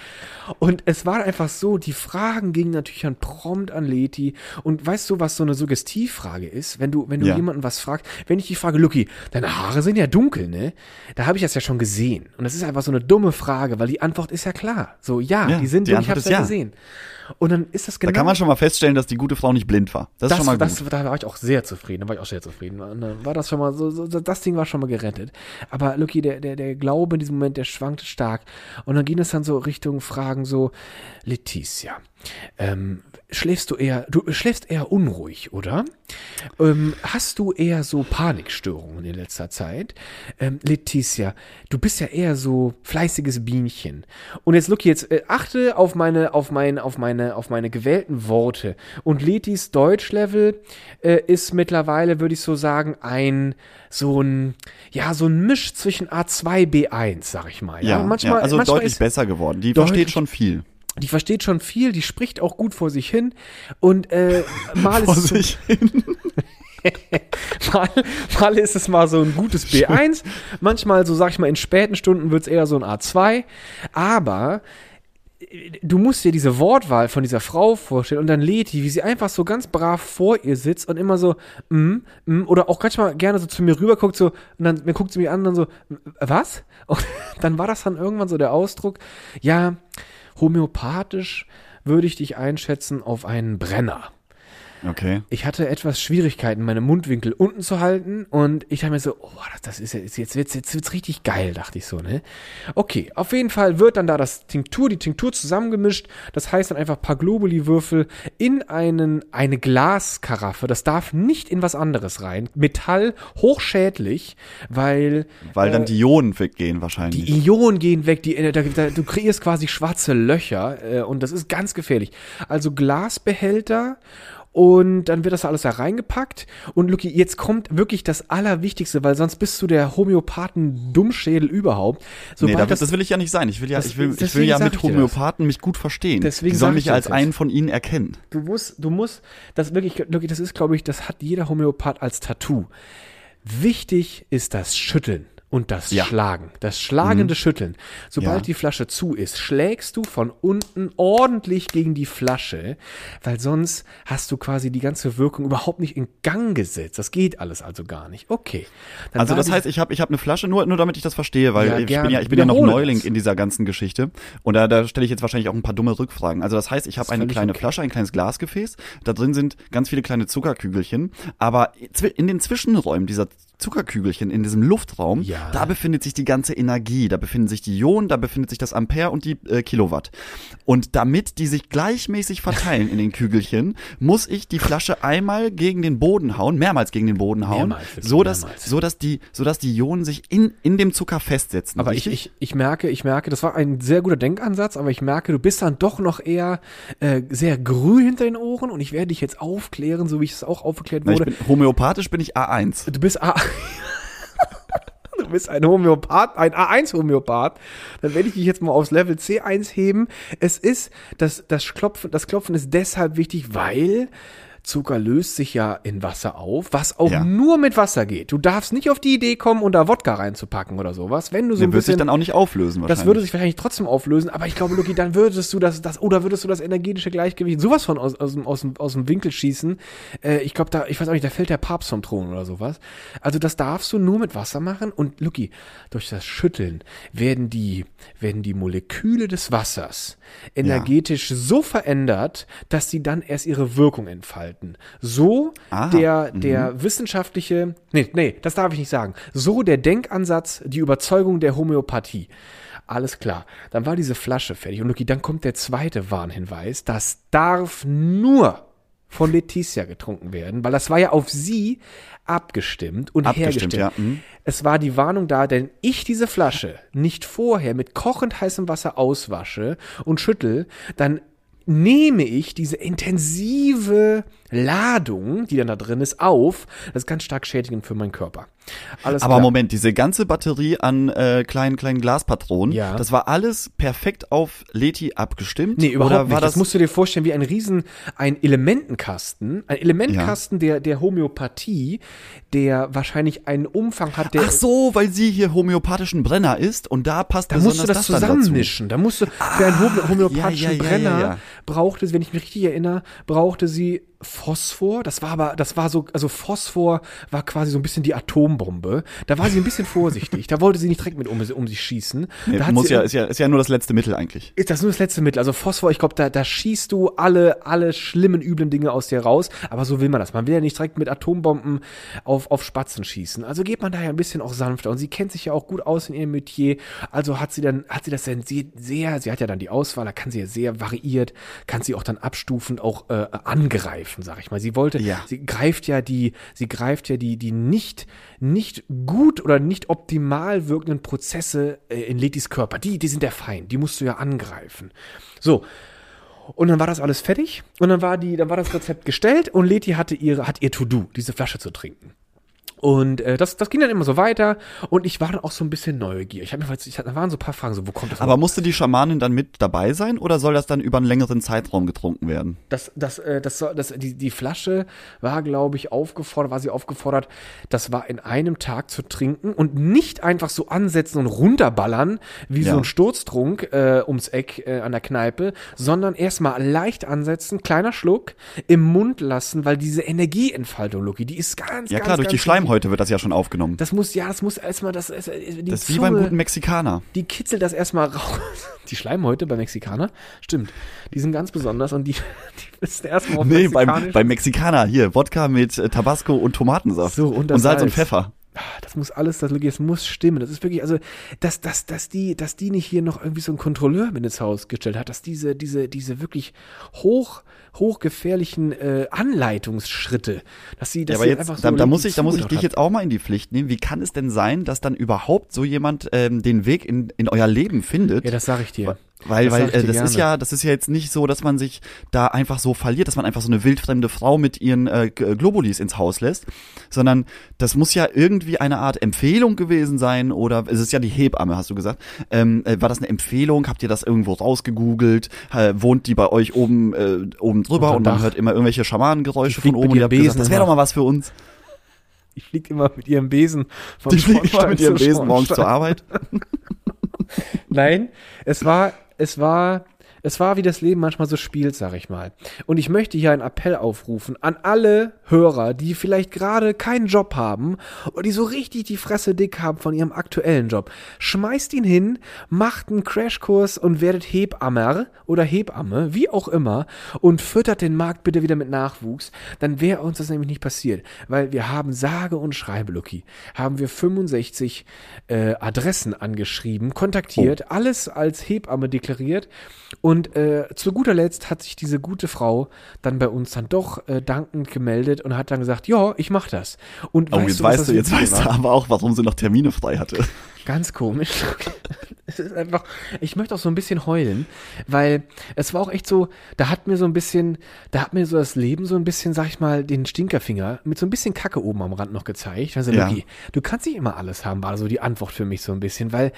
Und es war einfach so, die Fragen gingen natürlich dann prompt an Leti. Und weißt du, was so eine Suggestivfrage ist? Wenn du, wenn du Ja. jemanden was fragst, wenn ich die frage, Lucky, deine Haare sind ja dunkel, ne? Da habe ich das ja schon gesehen. Und das ist einfach so eine dumme Frage, weil die Antwort ist ja klar. So, ja, Ja, die sind die dumm, ich hab's ist ja gesehen. Und dann ist das da genau kann man schon mal feststellen, dass die gute Frau nicht blind war. Das, das, ist schon mal gut. das, da war ich auch sehr zufrieden. Da war ich auch sehr zufrieden. Dann war das schon mal so, so, das Ding war schon mal gerettet. Aber Lucky, der, der, der Glaube in diesem Moment, der schwankte stark. Und dann ging es dann so Richtung Fragen so, Leticia, ähm, schläfst du eher, du schläfst eher unruhig, oder? Ähm, hast du eher so Panikstörungen in letzter Zeit? Ähm, Leticia, du bist ja eher so fleißiges Bienchen. Und jetzt, Lucky, jetzt äh, achte auf meine, auf meine, auf meine, auf meine gewählten Worte. Und Letis Deutschlevel äh, ist mittlerweile, würde ich so sagen, ein so ein, ja, so ein Misch zwischen A2, B1, sag ich mal. ja, und manchmal, ja, also manchmal deutlich besser geworden. Die versteht schon viel. Die versteht schon viel, die spricht auch gut vor sich hin und äh, mal ist Vor es so, sich hin. mal, mal ist es mal so ein gutes B1, manchmal, so sag ich mal, in späten Stunden wird es eher so ein A2, aber äh, du musst dir diese Wortwahl von dieser Frau vorstellen und dann Leti, wie sie einfach so ganz brav vor ihr sitzt und immer so, mm, mm, oder auch manchmal gerne so zu mir rüber guckt, so, und dann mir guckt sie mich an und dann so, "M- was? Und dann war das dann irgendwann so der Ausdruck, ja, homöopathisch würde ich dich einschätzen auf einen Brenner. Okay. Ich hatte etwas Schwierigkeiten, meine Mundwinkel unten zu halten und ich dachte mir so, oh, das, das ist jetzt, jetzt wird's, jetzt wird's richtig geil, dachte ich so, ne? Okay, auf jeden Fall wird dann da das Tinktur, die Tinktur zusammengemischt. Das heißt dann einfach ein paar Globuli-Würfel in einen, eine Glaskaraffe. Das darf nicht in was anderes rein. Metall, hochschädlich, weil Weil dann die Ionen weggehen wahrscheinlich. die Ionen gehen weg, die, da, da, du kreierst quasi schwarze Löcher äh, und das ist ganz gefährlich. Also Glasbehälter und dann wird das alles da reingepackt und Lucky, jetzt kommt wirklich das Allerwichtigste, weil sonst bist du der Homöopathen-Dummschädel überhaupt. nee, Sobald das, das, will ich ja nicht sein. Ich will ja, Das- ich will, ich will ja mit. Homöopathen mich gut verstehen. Deswegen die sollen mich ich als einen von ihnen erkennen. du musst, du musst, das wirklich, Lucky, das ist, glaube ich, das hat jeder Homöopath als Tattoo. Wichtig ist das Schütteln. Und das Ja. Schlagen, das schlagende Schütteln. Sobald Ja. die Flasche zu ist, schlägst du von unten ordentlich gegen die Flasche, weil sonst hast du quasi die ganze Wirkung überhaupt nicht in Gang gesetzt. Das geht alles also gar nicht. Okay. Dann Also das heißt, ich habe ich hab eine Flasche, nur, nur damit ich das verstehe, weil Ja, ich, bin ja, ich bin ja noch Neuling in dieser ganzen Geschichte. Und da, da stelle ich jetzt wahrscheinlich auch ein paar dumme Rückfragen. Also das heißt, ich habe eine kleine okay. Flasche, ein kleines Glasgefäß. Da drin sind ganz viele kleine Zuckerkügelchen. Aber in den Zwischenräumen dieser Zuckerkügelchen, in diesem Luftraum, Ja. da befindet sich die ganze Energie. Da befinden sich die Ionen, da befindet sich das Ampere und die äh, Kilowatt. Und damit die sich gleichmäßig verteilen in den Kügelchen, muss ich die Flasche einmal gegen den Boden hauen, mehrmals gegen den Boden hauen, Mehrmals, so dass, mehrmals. so dass die, so dass die Ionen sich in, in dem Zucker festsetzen. Aber ich, richtig? ich, ich merke, ich merke, das war ein sehr guter Denkansatz, aber ich merke, du bist dann doch noch eher äh, sehr grün hinter den Ohren und ich werde dich jetzt aufklären, so wie ich es auch aufgeklärt Na, wurde. bin, homöopathisch bin ich A1. Du bist A. Du bist ein Homöopath, ein A1-Homöopath. Dann werde ich dich jetzt mal aufs Level C1 heben. Es ist, das, das Klopfen, das Klopfen ist deshalb wichtig, weil Zucker löst sich ja in Wasser auf, was auch Ja. nur mit Wasser geht. Du darfst nicht auf die Idee kommen, da Wodka reinzupacken oder sowas. Wenn du so ein wird sich bisschen dann auch nicht auflösen wahrscheinlich. das würde sich wahrscheinlich trotzdem auflösen, aber ich glaube, Luki, dann würdest du das, das oder würdest du das energetische Gleichgewicht sowas von aus, aus, dem, aus, dem, aus dem Winkel schießen. Äh, ich glaube, da, ich weiß auch nicht, da fällt der Papst vom Thron oder sowas. Also das darfst du nur mit Wasser machen und Luki, durch das Schütteln werden die, werden die Moleküle des Wassers energetisch so verändert, dass sie dann erst ihre Wirkung entfalten. So Aha, der, der wissenschaftliche, nee, nee, das darf ich nicht sagen. So der Denkansatz, die Überzeugung der Homöopathie. Alles klar. Dann war diese Flasche fertig. Und Luki, dann kommt der zweite Warnhinweis. Das darf nur von Letizia getrunken werden, weil das war ja auf sie abgestimmt und Abgestimmt, hergestellt. ja, mhm. Es war die Warnung da, denn ich diese Flasche nicht vorher mit kochend heißem Wasser auswasche und schüttel, dann nehme ich diese intensive Ladung, die dann da drin ist, auf. Das ist ganz stark schädigend für meinen Körper. Alles Aber klar. Moment, diese ganze Batterie an äh, kleinen, kleinen Glaspatronen, Ja. das war alles perfekt auf Leti abgestimmt? Nee, überhaupt Oder nicht. war Das, das, musst du dir vorstellen wie ein riesen, ein Elementenkasten, ein Elementkasten der, der Homöopathie, der wahrscheinlich einen Umfang hat, der, Ach so, weil sie hier homöopathischen Brenner ist und da passt Da musst du besonders das zusammenmischen. Da musst du für einen homö homöopathischen ja, ja, ja, Brenner ja, ja. brauchte sie, wenn ich mich richtig erinnere, brauchte sie Phosphor. Das war aber, das war so, also Phosphor war quasi so ein bisschen die Atombombe. Da war sie ein bisschen vorsichtig. Da wollte sie nicht direkt mit um, um sich schießen. Nee, muss ja, ist ja, ist ja nur das letzte Mittel eigentlich. ist das nur das letzte Mittel. Also Phosphor, ich glaube, da, da schießt du alle, alle schlimmen, üblen Dinge aus dir raus. Aber so will man das. Man will ja nicht direkt mit Atombomben auf, auf Spatzen schießen. Also geht man da ja ein bisschen auch sanfter. Und sie kennt sich ja auch gut aus in ihrem Metier. Also hat sie dann, hat sie das dann sehr, sehr sie hat ja dann die Auswahl, da kann sie ja sehr variiert, kann sie auch dann abstufend auch äh, angreifen, sag ich mal. Sie wollte, Ja. sie greift ja die, sie greift ja die, die nicht, nicht gut oder nicht optimal wirkenden Prozesse äh, in Letis Körper. Die, die sind der Feind, die musst du ja angreifen. So. Und dann war das alles fertig und dann war die, dann war das Rezept gestellt und Leti hatte ihre, hat ihr To-Do, diese Flasche zu trinken. Und äh, das, das ging dann immer so weiter und ich war dann auch so ein bisschen neugierig. Ich hab mir, ich, da waren so ein paar Fragen, so wo kommt das Aber musste die Schamanin dann mit dabei sein oder soll das dann über einen längeren Zeitraum getrunken werden? Das, das, äh, das, soll- das, die, die Flasche war, glaube ich, aufgefordert, war sie aufgefordert, das war in einem Tag zu trinken und nicht einfach so ansetzen und runterballern, wie Ja. so ein Sturztrunk äh, ums Eck äh, an der Kneipe, sondern erstmal leicht ansetzen, kleiner Schluck, im Mund lassen, weil diese Energieentfaltung, Lucky, die ist ganz, Ja ganz, klar, durch ganz die Schleimhaut Schleimhäute wird das ja schon aufgenommen. Das muss, ja, das muss erstmal, das, das, Das ist wie beim guten Mexikaner. die kitzelt das erstmal raus. Die Schleimhäute bei Mexikaner, stimmt. Die sind ganz besonders und die, die müssen erstmal auf Nee, beim, beim Mexikaner hier, Wodka mit äh, Tabasco und Tomatensaft. So, und das und Salz und Salz. Pfeffer. Ah, Das muss alles, das, das muss stimmen. Das ist wirklich, also, dass, dass, dass die, dass die nicht hier noch irgendwie so einen Kontrolleur mit ins Haus gestellt hat, dass diese, diese, diese wirklich hoch, hochgefährlichen äh, Anleitungsschritte, dass sie, dass Ja, aber sie jetzt, einfach so da, da muss ich, da muss ich dich hat. jetzt auch mal in die Pflicht nehmen. Wie kann es denn sein, dass dann überhaupt so jemand ähm, den Weg in, in euer Leben findet? Ja, das sage ich dir. Weil, Das weil ich äh, das ist gerne. ja, das ist ja jetzt nicht so, dass man sich da einfach so verliert, dass man einfach so eine wildfremde Frau mit ihren äh, G- Globulis ins Haus lässt, sondern das muss ja irgendwie eine Art Empfehlung gewesen sein oder es ist ja die Hebamme, hast du gesagt. Ähm, äh, war das eine Empfehlung? Habt ihr das irgendwo rausgegoogelt? Äh, wohnt die bei euch oben äh, oben drüber und man Dach. hört immer irgendwelche Schamanengeräusche von fliegt oben und ihr gesagt, Besen das wäre doch mal was für uns. Die fliegt immer mit ihrem Besen vom Die Schornstein mit ihrem Besen morgens zur Arbeit. Nein, es war, es war, es war wie das Leben manchmal so spielt, sag ich mal. Und ich möchte hier einen Appell aufrufen an alle Hörer, die vielleicht gerade keinen Job haben oder die so richtig die Fresse dick haben von ihrem aktuellen Job. Schmeißt ihn hin, macht einen Crashkurs und werdet Hebammer oder Hebamme, wie auch immer, und füttert den Markt bitte wieder mit Nachwuchs. Dann wäre uns das nämlich nicht passiert. Weil wir haben sage und schreibe, Lucky, haben wir 65 äh, Adressen angeschrieben, kontaktiert, alles als Hebamme deklariert. Und äh, zu guter Letzt hat sich diese gute Frau dann bei uns dann doch äh, dankend gemeldet und hat dann gesagt, ja, ich mach das. Und Oh, jetzt was weißt du, jetzt weißt du aber auch, warum sie noch Termine frei hatte. Ganz komisch. es ist einfach, ich möchte auch so ein bisschen heulen, weil es war auch echt so, da hat mir so ein bisschen, da hat mir so das Leben so ein bisschen, sag ich mal, den Stinkerfinger mit so ein bisschen Kacke oben am Rand noch gezeigt. Also, Ja. Lucky, du kannst nicht immer alles haben, war so die Antwort für mich so ein bisschen, weil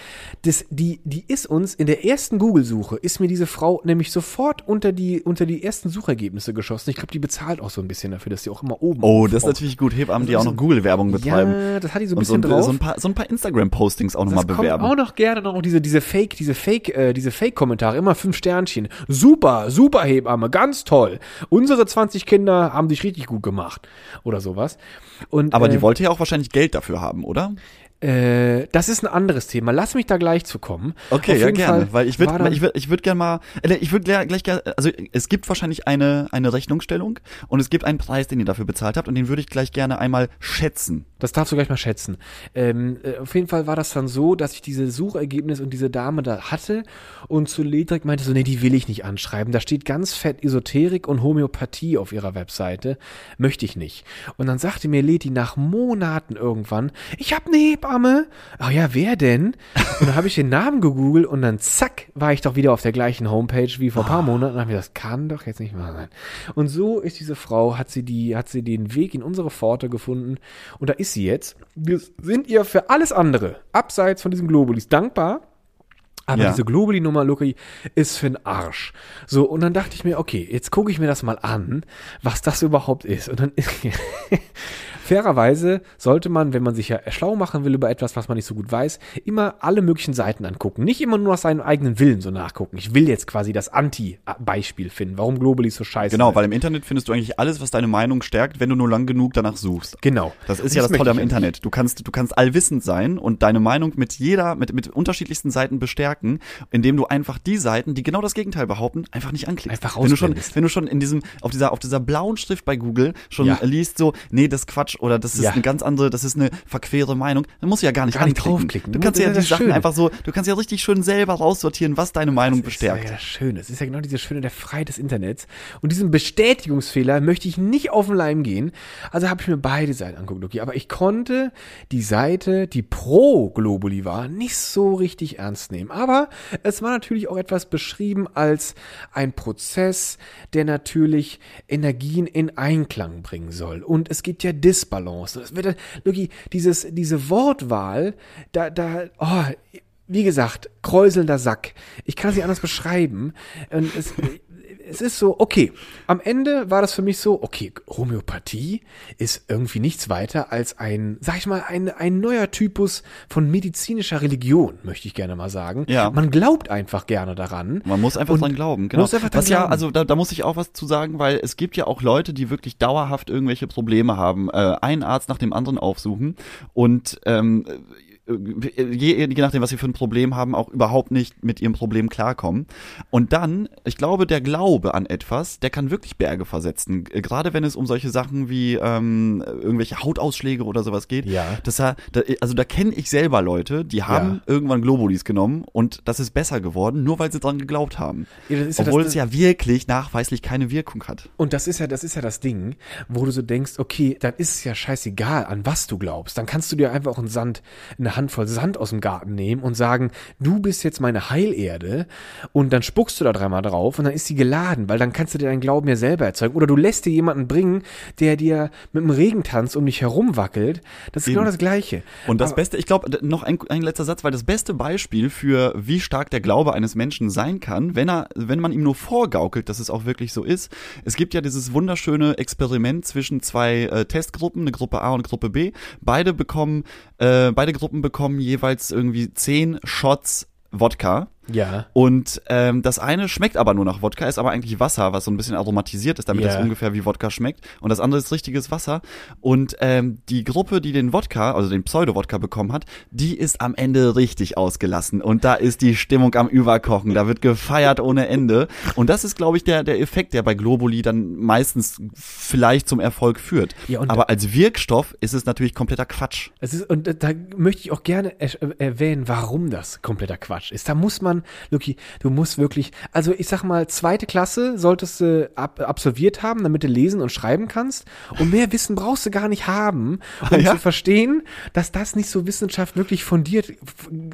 das, die, die ist uns in der ersten Google-Suche, ist mir diese Frau nämlich sofort unter die, unter die ersten Suchergebnisse geschossen. Ich glaube, die bezahlt auch so ein bisschen dafür, dass sie auch immer oben Oh, das ist natürlich gut. Hebammen, die Also auch so noch Google-Werbung betreiben. Ja, das hat die so ein und so bisschen ein, drauf. so ein paar, so ein paar Instagram-Postings auch nochmal bewerben. kommt auch noch gerne noch diese diese Fake diese Fake äh, diese Fake Kommentare immer fünf Sternchen super super Hebamme ganz toll unsere 20 Kinder haben dich richtig gut gemacht oder sowas und Aber äh, die wollte ja auch wahrscheinlich Geld dafür haben, oder? äh, das ist ein anderes Thema lass mich da gleich zu kommen Okay, ja gerne, Fall weil ich würde ich würde ich würde gerne mal äh, ich würde gleich, gleich gerne also es gibt wahrscheinlich eine eine Rechnungsstellung und es gibt einen Preis, den ihr dafür bezahlt habt und den würde ich gleich gerne einmal schätzen. Das darfst du gleich mal schätzen. Ähm, äh, auf jeden Fall war das dann so, dass ich diese Suchergebnis und diese Dame da hatte und zu Ledrik meinte so, nee, die will ich nicht anschreiben. Da steht ganz fett Esoterik und Homöopathie auf ihrer Webseite. Möchte ich nicht. Und dann sagte mir Leti nach Monaten irgendwann, ich habe eine Hebamme. Ach ja, wer denn? Und dann habe ich den Namen gegoogelt und dann zack, war ich doch wieder auf der gleichen Homepage wie vor ein paar Monaten und habe mir das kann doch jetzt nicht wahr sein. Und so ist diese Frau, hat sie die, hat sie den Weg in unsere Pforte gefunden und da ist sie jetzt. Wir sind ihr für alles andere, abseits von diesem Globulis, dankbar. Aber Ja. diese Globuli-Nummer, Lucky, ist für den Arsch. So, und dann dachte ich mir, okay, jetzt gucke ich mir das mal an, was das überhaupt ist. Und dann, fairerweise sollte man, wenn man sich ja schlau machen will über etwas, was man nicht so gut weiß, immer alle möglichen Seiten angucken. Nicht immer nur nach seinem eigenen Willen so nachgucken. Ich will jetzt quasi das Anti-Beispiel finden, warum Globuli so scheiße Genau, ist. weil im Internet findest du eigentlich alles, was deine Meinung stärkt, wenn du nur lang genug danach suchst. Genau. Das ist ja das Tolle am Internet. Du kannst, du kannst allwissend sein und deine Meinung mit jeder, mit, mit unterschiedlichsten Seiten bestärken, indem du einfach die Seiten, die genau das Gegenteil behaupten, einfach nicht anklickst. Einfach wenn du schon, wenn du schon in diesem, auf dieser, auf dieser blauen Schrift bei Google schon Ja. liest so, nee, das ist Oder das ist Ja. eine ganz andere, das ist eine verquere Meinung, dann musst du ja gar nicht Gar nicht anklicken. draufklicken. Du kannst ja das die Sachen schön. einfach so, du kannst ja richtig schön selber raussortieren, was deine Meinung Das ist ja bestärkt. das Schöne. Es ist ja genau diese Schöne der Freiheit des Internets. Und diesen Bestätigungsfehler möchte ich nicht auf den Leim gehen. Also habe ich mir beide Seiten angeguckt, okay. Aber ich konnte die Seite, die pro Globuli war, nicht so richtig ernst nehmen. Aber es war natürlich auch etwas beschrieben als ein Prozess, der natürlich Energien in Einklang bringen soll. Und es gibt ja Disbalance. Das wird, Lucky, dieses, diese Wortwahl, da, da, oh, wie gesagt, kräuselnder Sack. Ich kann nicht anders beschreiben. Und es, es ist so, okay, am Ende war das für mich so, okay, Homöopathie ist irgendwie nichts weiter als ein, sag ich mal, ein, ein neuer Typus von medizinischer Religion, möchte ich gerne mal sagen. Ja. Man glaubt einfach gerne daran. Man muss einfach dran glauben, genau. muss einfach dran was ja, glauben. also da, da muss ich auch was zu sagen, weil es gibt ja auch Leute, die wirklich dauerhaft irgendwelche Probleme haben, äh, einen Arzt nach dem anderen aufsuchen und ähm, je, je nachdem, was sie für ein Problem haben, auch überhaupt nicht mit ihrem Problem klarkommen. Und dann, ich glaube, der Glaube an etwas, der kann wirklich Berge versetzen. Äh, Gerade wenn es um solche Sachen wie ähm, irgendwelche Hautausschläge oder sowas geht. Ja. Das, da, da- also da kenne ich selber Leute, die haben irgendwann Globulis genommen und das ist besser geworden, nur weil sie dran geglaubt haben. Ja, ja Obwohl das- es ja wirklich nachweislich keine Wirkung hat. Und das ist ja, das ist ja das Ding, wo du so denkst, okay, dann ist es ja scheißegal, an was du glaubst. Dann kannst du dir einfach auch einen Sand, eine Handvoll Sand aus dem Garten nehmen und sagen, du bist jetzt meine Heilerde und dann spuckst du da dreimal drauf und dann ist sie geladen, weil dann kannst du dir deinen Glauben ja selber erzeugen. Oder du lässt dir jemanden bringen, der dir mit dem Regentanz um dich herum wackelt. Das ist Eben. genau das Gleiche. Und das Aber- Beste, ich glaube, noch ein, ein letzter Satz, weil das beste Beispiel für wie stark der Glaube eines Menschen sein kann, wenn er, wenn man ihm nur vorgaukelt, dass es auch wirklich so ist. Es gibt ja dieses wunderschöne Experiment zwischen zwei äh, Testgruppen, eine Gruppe A und Gruppe B. Beide bekommen, äh, beide Gruppen bekommen jeweils irgendwie zehn Shots Wodka. Ja. Und ähm, das eine schmeckt aber nur nach Wodka, ist aber eigentlich Wasser, was so ein bisschen aromatisiert ist, damit Ja. es ungefähr wie Wodka schmeckt. Und das andere ist richtiges Wasser. Und ähm, die Gruppe, die den Wodka, also den Pseudo-Wodka bekommen hat, die ist am Ende richtig ausgelassen. Und da ist die Stimmung am Überkochen. Da wird gefeiert ohne Ende. Und das ist, glaube ich, der, der Effekt, der bei Globuli dann meistens vielleicht zum Erfolg führt. Ja, aber als Wirkstoff ist es natürlich kompletter Quatsch. Es ist, und da möchte ich auch gerne er erwähnen, warum das kompletter Quatsch ist. Da muss man, Luki, du musst wirklich, also ich sag mal, zweite Klasse solltest du ab, absolviert haben, damit du lesen und schreiben kannst. Und mehr Wissen brauchst du gar nicht haben, um Ja. zu verstehen, dass das nicht so Wissenschaft wirklich fundiert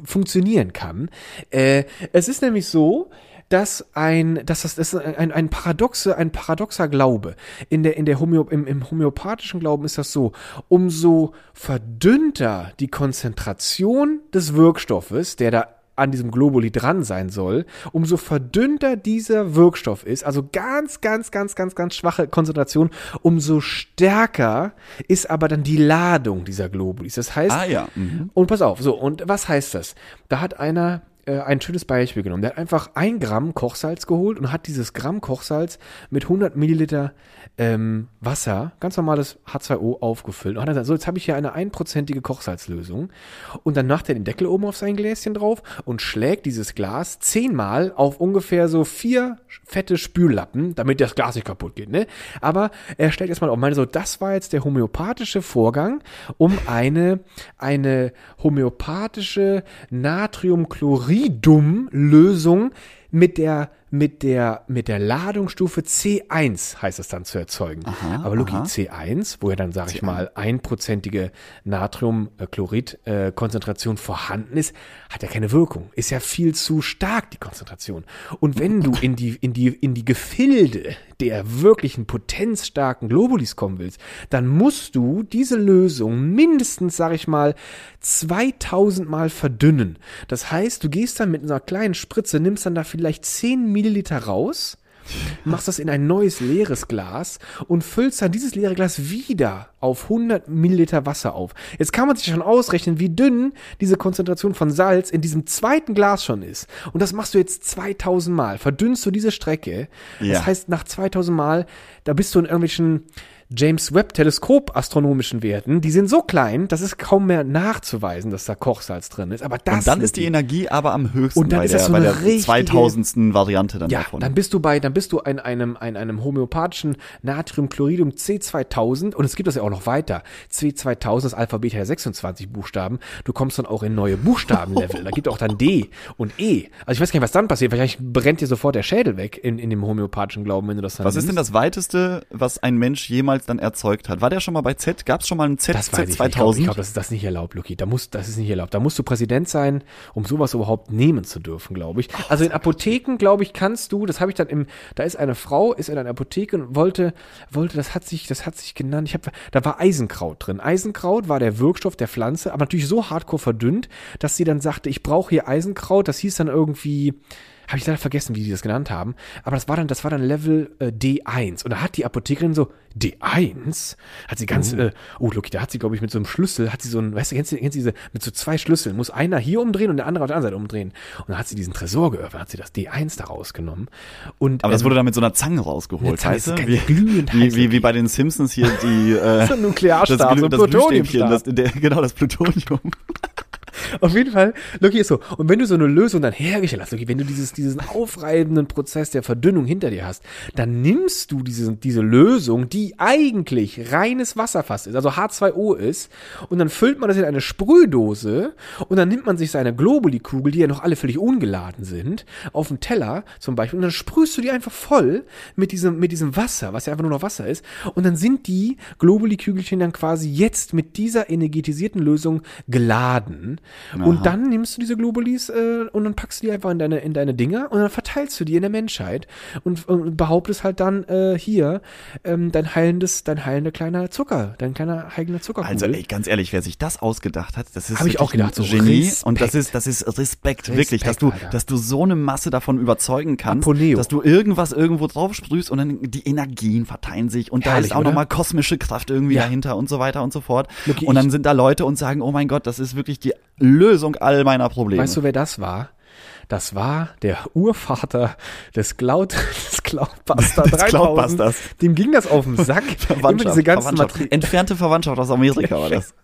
funktionieren kann. Äh, es ist nämlich so, dass ein, dass das, das ist ein, ein paradoxe, ein paradoxer Glaube. In der, in der Homö, im, im homöopathischen Glauben ist das so, umso verdünnter die Konzentration des Wirkstoffes, der da an diesem Globuli dran sein soll, umso verdünnter dieser Wirkstoff ist, also ganz, ganz, ganz, ganz, ganz schwache Konzentration, umso stärker ist aber dann die Ladung dieser Globulis. Das heißt, Ah ja. Mhm. und pass auf, so, und was heißt das? Da hat einer äh, ein schönes Beispiel genommen. Der hat einfach ein Gramm Kochsalz geholt und hat dieses Gramm Kochsalz mit 100 Milliliter ähm, Wasser, ganz normales H2O, aufgefüllt. Und hat er gesagt, so, jetzt habe ich hier eine einprozentige Kochsalzlösung. Und dann macht er den Deckel oben auf sein Gläschen drauf und schlägt dieses Glas zehnmal auf ungefähr so vier fette Spüllappen, damit das Glas nicht kaputt geht, ne? Aber er stellt erstmal auf, meine so, das war jetzt der homöopathische Vorgang, um eine, eine homöopathische Natriumchloridum-Lösung mit der, mit der, mit der Ladungsstufe C1 heißt es dann zu erzeugen. Aber Luki, aha. C1, wo ja dann, sage ich mal, einprozentige Natriumchlorid-Konzentration vorhanden ist, hat ja keine Wirkung. Ist ja viel zu stark, die Konzentration. Und wenn du in die, in die, in die Gefilde der wirklichen potenzstarken Globulis kommen willst, dann musst du diese Lösung mindestens, sag ich mal, 2000 Mal verdünnen. Das heißt, du gehst dann mit einer kleinen Spritze, nimmst dann da vielleicht 10 Milliliter raus, machst das in ein neues leeres Glas und füllst dann dieses leere Glas wieder auf 100 Milliliter Wasser auf. Jetzt kann man sich schon ausrechnen, wie dünn diese Konzentration von Salz in diesem zweiten Glas schon ist. Und das machst du jetzt 2000 Mal. Verdünnst du diese Strecke. Ja. Das heißt, nach 2000 Mal, da bist du in irgendwelchen James Webb Teleskop astronomischen Werten, die sind so klein, das ist kaum mehr nachzuweisen, dass da Kochsalz drin ist. Aber das Und dann ist die Energie aber am höchsten Und dann bei ist das der, so bei der richtige- 2000. Variante dann ja, davon. dann bist du bei, dann bist du in einem, in einem homöopathischen Natriumchloridum C2000 und es gibt das ja auch noch weiter. C2000, das Alphabet hat ja 26 Buchstaben. Du kommst dann auch in neue Buchstabenlevel. da gibt auch dann D und E. Also ich weiß gar nicht, was dann passiert. Wahrscheinlich brennt dir sofort der Schädel weg in, in dem homöopathischen Glauben, wenn du das dann Was ist denn nimmst. das weiteste, was ein Mensch jemals dann erzeugt hat? War der schon mal bei Z? Gab es schon mal einen Z, Das nicht. Z2000? Ich glaube, glaub, das ist das nicht erlaubt, Luki. Da muss, das ist nicht erlaubt. Da musst du Präsident sein, um sowas überhaupt nehmen zu dürfen, glaube ich. Also in Apotheken, glaube ich, kannst du, das habe ich dann im, da ist eine Frau, ist in einer Apotheke und wollte, wollte, das hat sich, das hat sich genannt, ich habe, da war Eisenkraut drin. Eisenkraut war der Wirkstoff der Pflanze, aber natürlich so hardcore verdünnt, dass sie dann sagte, ich brauche hier Eisenkraut. Das hieß dann irgendwie, habe ich leider vergessen, wie die das genannt haben, aber das war dann, das war dann Level äh, D1 und da hat die Apothekerin so D1 hat sie ganz, oh, äh, oh Loki, da hat sie glaube ich mit so einem Schlüssel, hat sie so ein, weißt du, kennst du, kennst du diese mit so zwei Schlüsseln, muss einer hier umdrehen und der andere auf der anderen Seite umdrehen. Und dann hat sie diesen Tresor geöffnet, hat sie das D1 da rausgenommen. Und aber das ähm, wurde dann mit so einer Zange rausgeholt, Zange weißt du? Wie, wie, wie, wie bei den Simpsons hier die äh, so ein Nuklearstab, das, so ein Plutoniumstab. das, der, genau das Plutonium. Auf jeden Fall, Loki ist so. Und wenn du so eine Lösung dann hergestellt hast, Loki, wenn du dieses, diesen aufreibenden Prozess der Verdünnung hinter dir hast, dann nimmst du diese, diese Lösung, die eigentlich reines Wasserfass ist, also H2O ist, und dann füllt man das in eine Sprühdose und dann nimmt man sich seine Globuli-Kugel, die ja noch alle völlig ungeladen sind, auf den Teller zum Beispiel, und dann sprühst du die einfach voll mit diesem, mit diesem Wasser, was ja einfach nur noch Wasser ist, und dann sind die Globuli-Kügelchen dann quasi jetzt mit dieser energetisierten Lösung geladen. Und dann nimmst du diese Globulis äh, und dann packst du die einfach in deine, in deine Dinger und dann verteilst du die in der Menschheit und, und behauptest halt dann äh, hier ähm, dein heilendes, dein heilender kleiner Zucker, dein kleiner heilender Zuckerkugel. Also ey, ganz ehrlich, wer sich das ausgedacht hat, das ist Hab ich auch wirklich gedacht, so Genie Respekt. und das ist das ist Respekt, wirklich, Respekt, dass du Alter. dass du so eine Masse davon überzeugen kannst, Aponeo. dass du irgendwas irgendwo drauf sprühst und dann die Energien verteilen sich und da Herrlich, ist auch oder? noch mal kosmische Kraft irgendwie Ja. dahinter und so weiter und so fort. Lucky, und dann sind da Leute und sagen, oh mein Gott, das ist wirklich die Lösung all meiner Probleme. Weißt du, wer das war? Das war der Urvater des Cloud, des Cloudbuster Des 3000. Cloudbusters. Dem ging das auf den Sack. Immer Verwandtschaft, diese ganzen Verwandtschaft. Entfernte Verwandtschaft aus Amerika war das.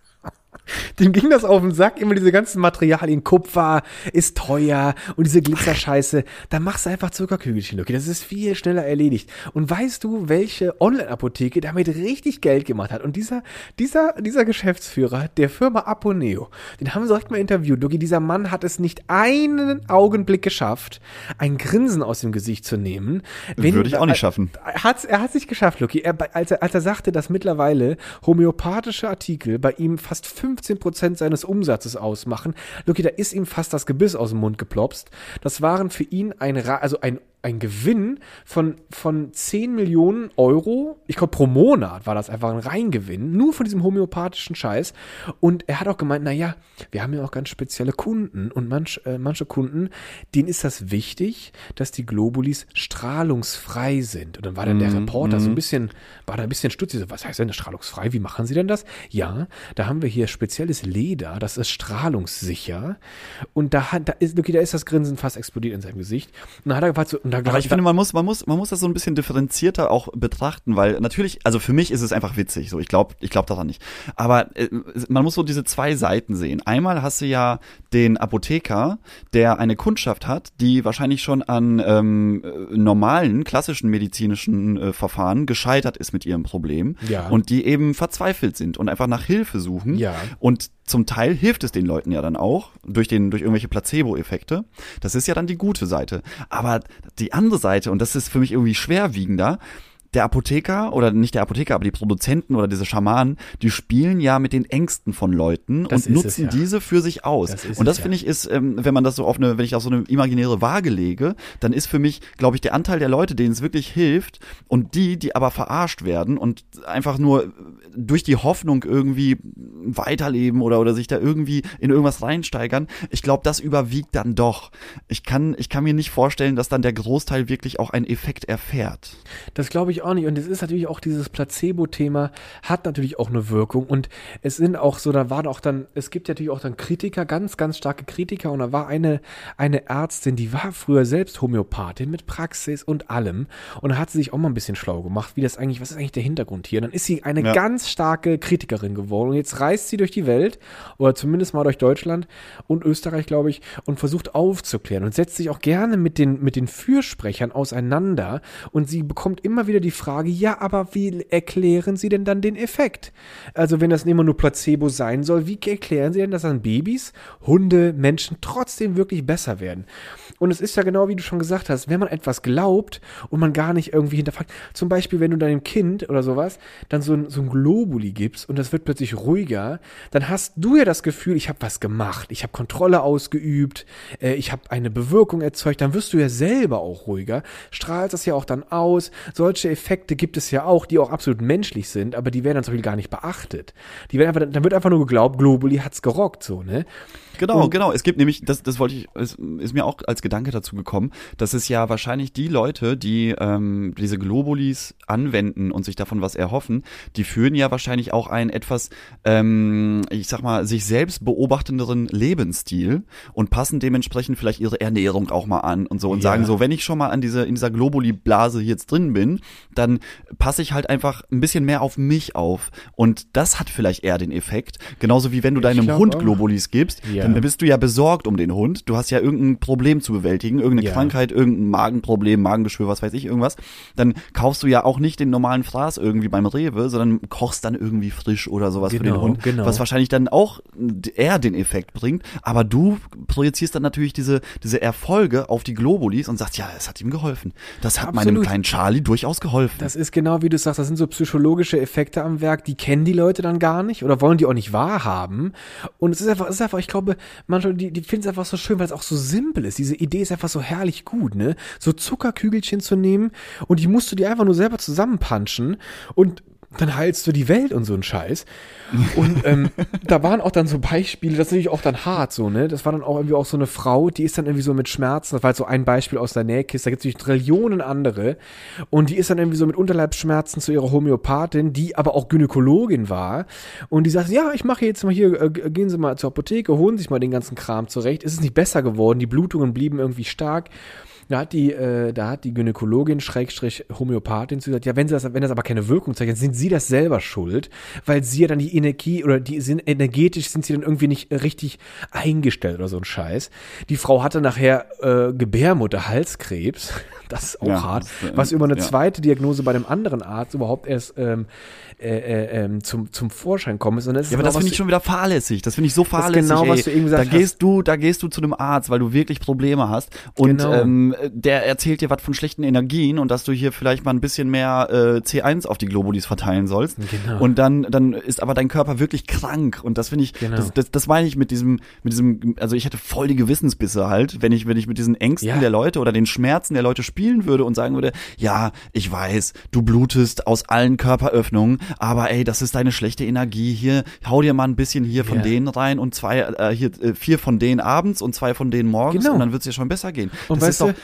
Dem ging das auf den Sack, immer diese ganzen Materialien. Kupfer ist teuer und diese Glitzerscheiße. Da machst du einfach Zuckerkügelchen, Lucky. Das ist viel schneller erledigt. Und weißt du, welche Online-Apotheke damit richtig Geld gemacht hat? Und dieser, dieser, dieser Geschäftsführer der Firma Aponeo, den haben sie direkt mal interviewt. Lucky, dieser Mann hat es nicht einen Augenblick geschafft, ein Grinsen aus dem Gesicht zu nehmen. Wenn- Würde ich auch nicht schaffen. er hat's, er hat sich geschafft, Lucky. Er, als, er, als er sagte, dass mittlerweile homöopathische Artikel bei ihm fast 15% seines Umsatzes ausmachen, Lucky, da ist ihm fast das Gebiss aus dem Mund geplopst. Das waren für ihn ein, also ein, ein Gewinn von, von 10 Millionen Euro. Ich glaube, pro Monat war das einfach ein Reingewinn. Nur von diesem homöopathischen Scheiß. Und er hat auch gemeint, na ja, wir haben ja auch ganz spezielle Kunden. Und manch, äh, manche Kunden, denen ist das wichtig, dass die Globulis strahlungsfrei sind. Und dann war dann der Reporter so ein bisschen, war da ein bisschen stutzig. So, was heißt denn strahlungsfrei? Wie machen Sie denn das? Ja, da haben wir hier spezielles Leder, das ist strahlungssicher. Und da hat, da ist, okay, da ist das Grinsen fast explodiert in seinem Gesicht. Und dann hat er gefragt, so, und da Aber ich finde, man muss, man muss, man muss das so ein bisschen differenzierter auch betrachten, weil natürlich, also für mich ist es einfach witzig, so ich glaube, ich glaube daran nicht. Aber äh, man muss so diese zwei Seiten sehen. Einmal hast du ja den Apotheker, der eine Kundschaft hat, die wahrscheinlich schon an ähm, äh, normalen, klassischen medizinischen äh, Verfahren gescheitert ist mit ihrem Problem Ja. und die eben verzweifelt sind und einfach nach Hilfe suchen. Ja. Und zum Teil hilft es den Leuten ja dann auch durch den durch irgendwelche Placebo-Effekte. Das ist ja dann die gute Seite. Aber die andere Seite und das ist für mich irgendwie schwerwiegender. Der Apotheker oder nicht der Apotheker, aber die Produzenten oder diese Schamanen, die spielen ja mit den Ängsten von Leuten Das und ist es, nutzen ja. diese für sich aus. Das und das es, ja. finde ich ist, ähm, wenn man das so auf eine, wenn ich auf so eine imaginäre Waage lege, dann ist für mich, glaube ich, der Anteil der Leute, denen es wirklich hilft und die, die aber verarscht werden und einfach nur durch die Hoffnung irgendwie weiterleben oder oder sich da irgendwie in irgendwas reinsteigern. Ich glaube, das überwiegt dann doch. Ich kann ich kann mir nicht vorstellen, dass dann der Großteil wirklich auch einen Effekt erfährt. Das glaube ich auch nicht. Und es ist natürlich auch dieses Placebo-Thema, hat natürlich auch eine Wirkung. Und es sind auch so, da waren auch dann, es gibt ja natürlich auch dann Kritiker, ganz, ganz starke Kritiker. Und da war eine, eine Ärztin, die war früher selbst Homöopathin mit Praxis und allem. Und da hat sie sich auch mal ein bisschen schlau gemacht, wie das eigentlich, was ist eigentlich der Hintergrund hier? Und dann ist sie eine Ja. ganz starke Kritikerin geworden. Und jetzt reist sie durch die Welt, oder zumindest mal durch Deutschland und Österreich, glaube ich, und versucht aufzuklären und setzt sich auch gerne mit den, mit den Fürsprechern auseinander. Und sie bekommt immer wieder die Frage, ja, aber wie erklären Sie denn dann den Effekt? Also wenn das immer nur Placebo sein soll, wie erklären Sie denn, dass dann Babys, Hunde, Menschen trotzdem wirklich besser werden? Und es ist ja genau wie du schon gesagt hast, wenn man etwas glaubt und man gar nicht irgendwie hinterfragt, zum Beispiel wenn du deinem Kind oder sowas dann so ein, so ein Globuli gibst und das wird plötzlich ruhiger, dann hast du ja das Gefühl, ich habe was gemacht, ich habe Kontrolle ausgeübt, äh, ich habe eine Bewirkung erzeugt, dann wirst du ja selber auch ruhiger, strahlst das ja auch dann aus. Solche Effekte gibt es ja auch, die auch absolut menschlich sind, aber die werden dann zum Beispiel gar nicht beachtet. Die werden einfach, dann wird einfach nur geglaubt, Globuli hat's gerockt, so, ne? Genau, Und- genau. Es gibt nämlich, das, das wollte ich, es ist mir auch als Gedanke dazu gekommen, dass es ja wahrscheinlich die Leute, die ähm, diese Globulis anwenden und sich davon was erhoffen, die führen ja wahrscheinlich auch einen etwas, ähm, ich sag mal, sich selbst beobachtenderen Lebensstil und passen dementsprechend vielleicht ihre Ernährung auch mal an und so und Ja. sagen so, wenn ich schon mal an diese, in dieser Globuli-Blase jetzt drin bin, dann passe ich halt einfach ein bisschen mehr auf mich auf. Und das hat vielleicht eher den Effekt. Genauso wie wenn du deinem Hund auch. Globulis gibst, Ja. Dann bist du ja besorgt um den Hund. Du hast ja irgendein Problem zu bewältigen, irgendeine Ja. Krankheit, irgendein Magenproblem, Magengeschwür, was weiß ich, irgendwas. Dann kaufst du ja auch nicht den normalen Fraß irgendwie beim Rewe, sondern kochst dann irgendwie frisch oder sowas für den Genau, Hund. genau. Was wahrscheinlich dann auch eher den Effekt bringt. Aber du projizierst dann natürlich diese, diese Erfolge auf die Globulis und sagst, ja, es hat ihm geholfen. Das hat meinem Absolut. kleinen Charlie durchaus geholfen. Das ist genau wie du sagst, das sind so psychologische Effekte am Werk, die kennen die Leute dann gar nicht oder wollen die auch nicht wahrhaben. Und es ist einfach, es ist einfach, ich glaube, manchmal, die, die finden es einfach so schön, weil es auch so simpel ist. Diese Idee ist einfach so herrlich gut, ne? So Zuckerkügelchen zu nehmen und die musst du dir einfach nur selber zusammenpanschen und dann heilst du die Welt und so ein Scheiß. Und ähm, da waren auch dann so Beispiele, das ist natürlich auch dann hart so, ne? Das war dann auch irgendwie auch so eine Frau, die ist dann irgendwie so mit Schmerzen, das war jetzt so ein Beispiel aus der Nähkiste, da gibt es natürlich Trillionen andere. Und die ist dann irgendwie so mit Unterleibsschmerzen zu ihrer Homöopathin, die aber auch Gynäkologin war. Und die sagt, ja, ich mache jetzt mal hier, äh, gehen Sie mal zur Apotheke, holen sich mal den ganzen Kram zurecht. Ist es nicht besser geworden? Die Blutungen blieben irgendwie stark. Da hat die, äh, da hat die Gynäkologin, Schrägstrich Homöopathin, zu gesagt, ja, wenn sie das, wenn das aber keine Wirkung zeigt, dann sind sie das selber schuld, weil sie ja dann die Energie oder die sind energetisch sind sie dann irgendwie nicht richtig eingestellt oder so ein Scheiß. Die Frau hatte nachher äh, Gebärmutterhalskrebs, das ist auch Ja, hart, das, äh, was über eine ja. zweite Diagnose bei einem anderen Arzt überhaupt erst ähm, äh, äh, ähm, zum, zum Vorschein kommen ist. Und das ist Ja, aber genau, das finde ich schon wieder fahrlässig. Das finde ich so fahrlässig. genau, ey. was du eben gesagt da hast. gehst du, da gehst du zu einem Arzt, weil du wirklich Probleme hast und Genau. ähm, der erzählt dir was von schlechten Energien und dass du hier vielleicht mal ein bisschen mehr äh, C1 auf die Globulis verteilen sollst. Genau. Und dann, dann ist aber dein Körper wirklich krank und das finde ich, Genau. das, das, das meine ich mit diesem, mit diesem, also ich hätte voll die Gewissensbisse halt, wenn ich, wenn ich mit diesen Ängsten Ja. der Leute oder den Schmerzen der Leute spielen würde und sagen würde, ja, ich weiß, du blutest aus allen Körperöffnungen, aber ey, das ist deine schlechte Energie hier, hau dir mal ein bisschen hier von Ja. denen rein und zwei, äh, hier äh, vier von denen abends und zwei von denen morgens Genau. und dann wird's dir schon besser gehen. Und das ist doch, du-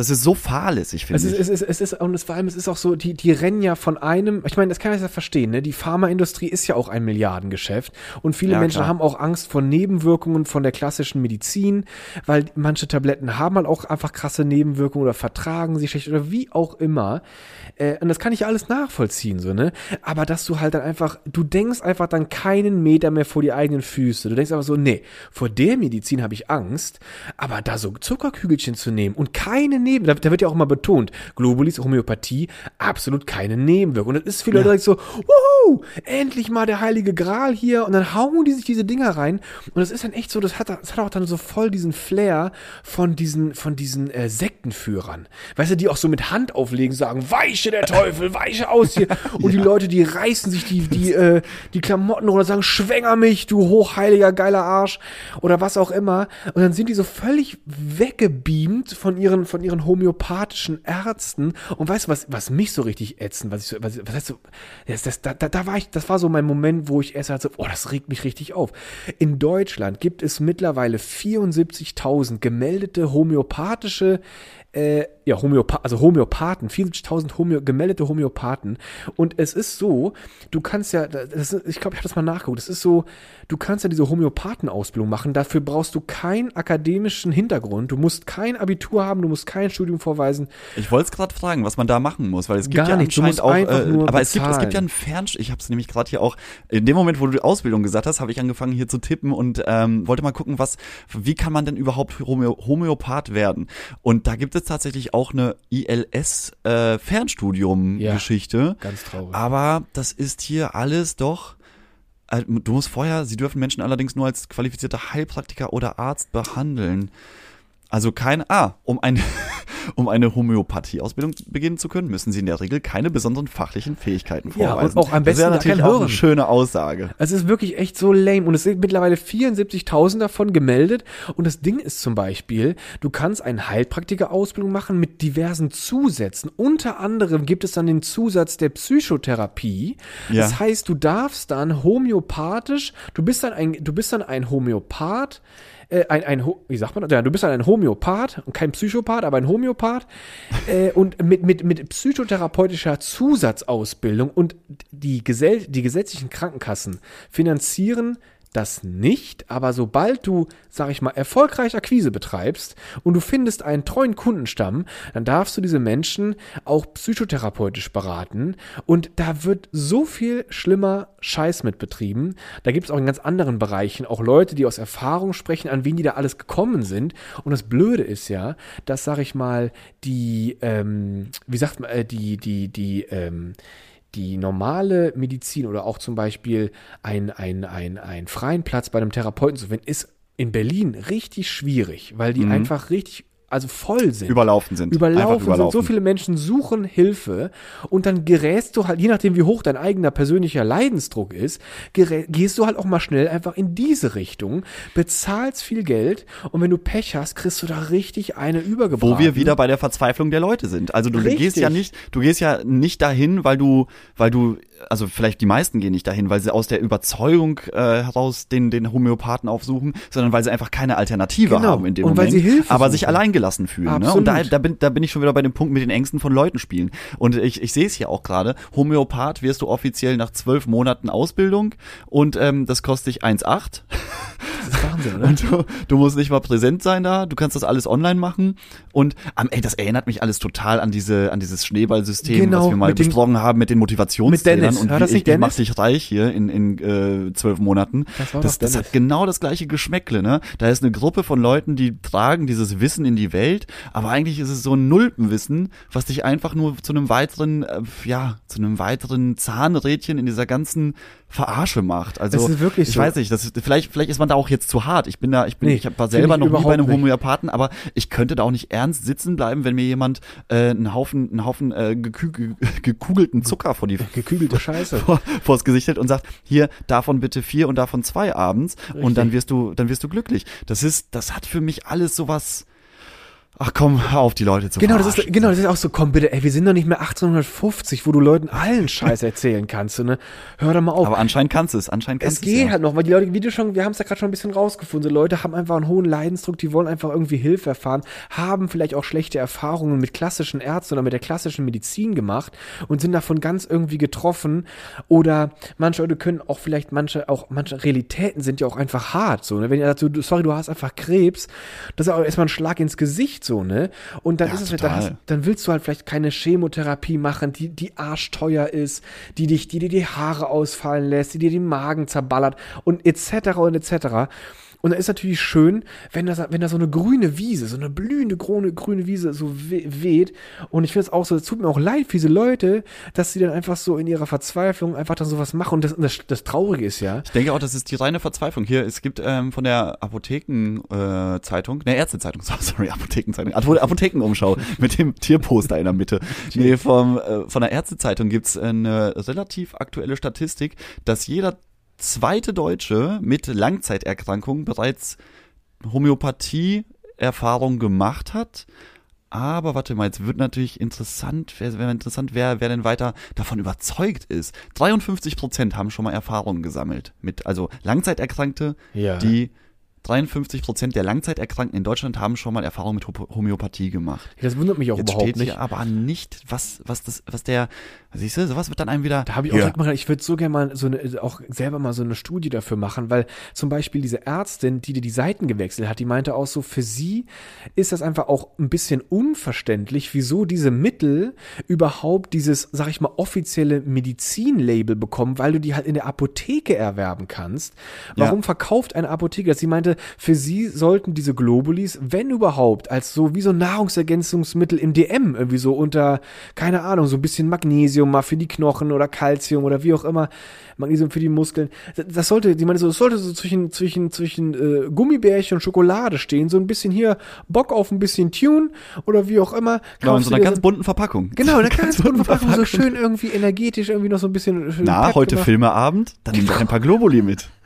das ist so fahrlässig, finde ist, ich. es ist, es ist, und es, vor allem, es ist auch so, die, die rennen ja von einem, ich meine, das kann ich ja verstehen, ne? Die Pharmaindustrie ist ja auch ein Milliardengeschäft und viele Ja, Menschen klar. haben auch Angst vor Nebenwirkungen von der klassischen Medizin, weil manche Tabletten haben halt auch einfach krasse Nebenwirkungen oder vertragen sie schlecht oder wie auch immer. Äh, und das kann ich ja alles nachvollziehen, so, ne? Aber dass du halt dann einfach, du denkst einfach dann keinen Meter mehr vor die eigenen Füße. Du denkst einfach so, nee, vor der Medizin habe ich Angst, aber da so Zuckerkügelchen zu nehmen und keine Neben, da, da wird ja auch mal betont, Globulis, Homöopathie, absolut keine Nebenwirkung. Und das ist viele Leute direkt so, wuhu, endlich mal der heilige Gral hier und dann hauen die sich diese Dinger rein und das ist dann echt so, das hat, das hat auch dann so voll diesen Flair von diesen, von diesen äh, Sektenführern. Weißt du, die auch so mit Hand auflegen, sagen, weiche der Teufel, weiche aus hier. Und die Leute, die reißen sich die, die, äh, die Klamotten runter sagen, schwänger mich, du hochheiliger, geiler Arsch. Oder was auch immer. Und dann sind die so völlig weggebeamt von ihren, von ihren homöopathischen Ärzten. Und weißt du, was, was mich so richtig ätzen, was ich so, was, was heißt so, das, das, da, da, war ich, das war so mein Moment, wo ich erst so, oh, das regt mich richtig auf. In Deutschland gibt es mittlerweile 74.000 gemeldete homöopathische äh, ja, Homöopa also Homöopathen, 74.000 Homö gemeldete Homöopathen. Und es ist so, du kannst ja, das ich glaube, ich habe das mal nachgeguckt, es ist so, du kannst ja diese Homöopathen-Ausbildung machen, dafür brauchst du keinen akademischen Hintergrund, du musst kein Abitur haben, du musst kein Studium vorweisen. Ich wollte es gerade fragen, was man da machen muss, weil es gibt Gar ja nichts, du anscheinend auch, äh, aber es gibt, es gibt ja einen Fernsch, ich habe es nämlich gerade hier auch, in dem Moment, wo du die Ausbildung gesagt hast, habe ich angefangen hier zu tippen und ähm, wollte mal gucken, was, wie kann man denn überhaupt Homö Homöopath werden? Und da gibt es tatsächlich auch eine ILS äh, Ja. Ganz traurig. Aber das ist hier alles doch. äh, Du musst vorher, sie dürfen Menschen allerdings nur als qualifizierter Heilpraktiker oder Arzt behandeln. Also kein, ah, um eine, um eine Homöopathie-Ausbildung beginnen zu können, müssen sie in der Regel keine besonderen fachlichen Fähigkeiten Ja, und vorweisen. auch am das wäre besten natürlich kein auch eine schöne Aussage. Es ist wirklich echt so lame und es sind mittlerweile 74.000 davon gemeldet und das Ding ist zum Beispiel, du kannst eine Heilpraktiker-Ausbildung machen mit diversen Zusätzen. Unter anderem gibt es dann den Zusatz der Psychotherapie. Ja. Das heißt, du darfst dann homöopathisch, du bist dann ein, du bist dann ein Homöopath, äh, ein, ein, wie sagt man das? Ja, du bist ein Homöopath und kein Psychopath, aber ein Homöopath äh, und mit, mit, mit psychotherapeutischer Zusatzausbildung und die, Gesell die gesetzlichen Krankenkassen finanzieren das nicht, aber sobald du, sag ich mal, erfolgreich Akquise betreibst und du findest einen treuen Kundenstamm, dann darfst du diese Menschen auch psychotherapeutisch beraten und da wird so viel schlimmer Scheiß mit betrieben. Da gibt es auch in ganz anderen Bereichen auch Leute, die aus Erfahrung sprechen, an wen die da alles gekommen sind. Und das Blöde ist ja, dass, sag ich mal, die, ähm, wie sagt man, äh, die, die, die, ähm, die normale Medizin oder auch zum Beispiel ein, ein, ein, ein freien Platz bei einem Therapeuten zu finden, ist in Berlin richtig schwierig, weil die einfach richtig, also voll sind. Überlaufen sind. Überlaufen, Einfach sind. So viele Menschen suchen Hilfe und dann gerätst du halt, je nachdem wie hoch dein eigener persönlicher Leidensdruck ist, gehst du halt auch mal schnell einfach in diese Richtung, bezahlst viel Geld und wenn du Pech hast, kriegst du da richtig eine übergebracht. Wo wir wieder bei der Verzweiflung der Leute sind. Also du Richtig. gehst ja nicht, du gehst ja nicht dahin, weil du, weil du, also vielleicht die meisten gehen nicht dahin, weil sie aus der Überzeugung äh, heraus den, den Homöopathen aufsuchen, sondern weil sie einfach keine Alternative Genau. haben in dem Und weil Moment, sie Hilfe aber suchen. sich alleingelassen fühlen. Ne? Und da, da, bin, da bin ich schon wieder bei dem Punkt mit den Ängsten von Leuten spielen. Und ich, ich sehe es hier auch gerade. Homöopath wirst du offiziell nach zwölf Monaten Ausbildung und ähm, das kostet dich 1,8. Das ist Wahnsinn, oder? Und du, du musst nicht mal präsent sein da, du kannst das alles online machen. Und am ey, das erinnert mich alles total an diese, an dieses Schneeballsystem, Genau, was wir mal besprochen haben mit den Motivationstrainern Mit Dennis. und War wie das ich, ich mach dich reich hier in, in äh, zwölf Monaten. Das war das, das hat genau das gleiche Geschmäckle, ne? Da ist eine Gruppe von Leuten, die tragen dieses Wissen in die Welt, aber eigentlich ist es so ein Nulpenwissen, was dich einfach nur zu einem weiteren, äh, ja, zu einem weiteren Zahnrädchen in dieser ganzen Verarsche macht. Also Es ist wirklich ich so. weiß nicht, das vielleicht, vielleicht ist man da auch jetzt zu hart. Ich bin da, ich bin, Nee, ich war selber noch nie bei einem nicht. Homöopathen, aber ich könnte da auch nicht ernst sitzen bleiben, wenn mir jemand äh, einen Haufen, einen Haufen äh, gekü ge gekugelten Zucker vor die Gekügelte Scheiße. vor, vors Gesicht hält und sagt, hier, davon bitte vier und davon zwei abends und dann wirst du, dann wirst du glücklich. Das ist, das hat für mich alles sowas. Ach komm, hör auf, die Leute zu Genau, das ist, genau, das ist auch so, komm bitte, ey, wir sind doch nicht mehr 1850, wo du Leuten allen Scheiß erzählen kannst, ne? Hör doch mal auf. Aber anscheinend kannst du es, anscheinend kannst es du geht ja. halt noch, weil die Leute, wie du schon, wir haben es ja gerade schon ein bisschen rausgefunden, so Leute haben einfach einen hohen Leidensdruck, die wollen einfach irgendwie Hilfe erfahren, haben vielleicht auch schlechte Erfahrungen mit klassischen Ärzten oder mit der klassischen Medizin gemacht und sind davon ganz irgendwie getroffen oder manche Leute können auch vielleicht manche, auch manche Realitäten sind ja auch einfach hart, so, ne? Wenn ihr du- sorry, du hast einfach Krebs, das ist auch erstmal ein Schlag ins Gesicht, so, ne? Und dann Ja, ist es, halt, total. dann, hast, dann willst du halt vielleicht keine Chemotherapie machen, die, die arschteuer ist, die dich, die dir die Haare ausfallen lässt, die dir den Magen zerballert und etc. und etc. Und da ist natürlich schön, wenn das, wenn da so eine grüne Wiese, so eine blühende grüne, grüne Wiese so we weht. Und ich finde es auch so, es tut mir auch leid für diese Leute, dass sie dann einfach so in ihrer Verzweiflung einfach dann sowas machen. Und das, das, das Traurige ist ja, Ich denke auch, das ist die reine Verzweiflung. Hier, es gibt ähm, von der Apothekenzeitung, äh, ne, Ärztezeitung, sorry, Apothekenzeitung, Apo- Apothekenumschau mit dem Tierposter in der Mitte. Nee, vom, äh, von der Ärztezeitung gibt's eine relativ aktuelle Statistik, dass jeder zweite Deutsche mit Langzeiterkrankungen bereits Homöopathie-Erfahrung gemacht hat. Aber warte mal, jetzt wird natürlich interessant, wäre wär interessant, wer, wer denn weiter davon überzeugt ist. 53 Prozent haben schon mal Erfahrungen gesammelt mit, also Langzeiterkrankte, Ja. die 53 Prozent der Langzeiterkrankten in Deutschland haben schon mal Erfahrung mit Ho- Homöopathie gemacht. das wundert mich auch Jetzt überhaupt steht nicht. hier aber nicht, was, was das, was der, siehst du, sowas wird dann einem wieder. Da habe ich auch Ja. mal gedacht, ich würde so gerne mal so eine, auch selber mal so eine Studie dafür machen, weil zum Beispiel diese Ärztin, die dir die Seiten gewechselt hat, die meinte auch so, für sie ist das einfach auch ein bisschen unverständlich, wieso diese Mittel überhaupt dieses, sag ich mal, offizielle Medizinlabel bekommen, weil du die halt in der Apotheke erwerben kannst. Warum Ja. verkauft eine Apotheke das? Sie meinte, für sie sollten diese Globulis, wenn überhaupt, als so wie so Nahrungsergänzungsmittel im DM irgendwie so unter, keine Ahnung, so ein bisschen Magnesium mal für die Knochen oder Calcium oder wie auch immer, Magnesium für die Muskeln. Das- sollte, die meinte so, das sollte so zwischen, zwischen, zwischen äh, Gummibärchen und Schokolade stehen, so ein bisschen hier Bock auf ein bisschen Tune oder wie auch immer. Genau, in so einer ganz bunten Verpackung. Genau, eine ganz bunte bunten Verpackung, so schön irgendwie energetisch, irgendwie noch so ein bisschen. Na, heute. Filmeabend, dann nimm doch ein paar Globuli mit.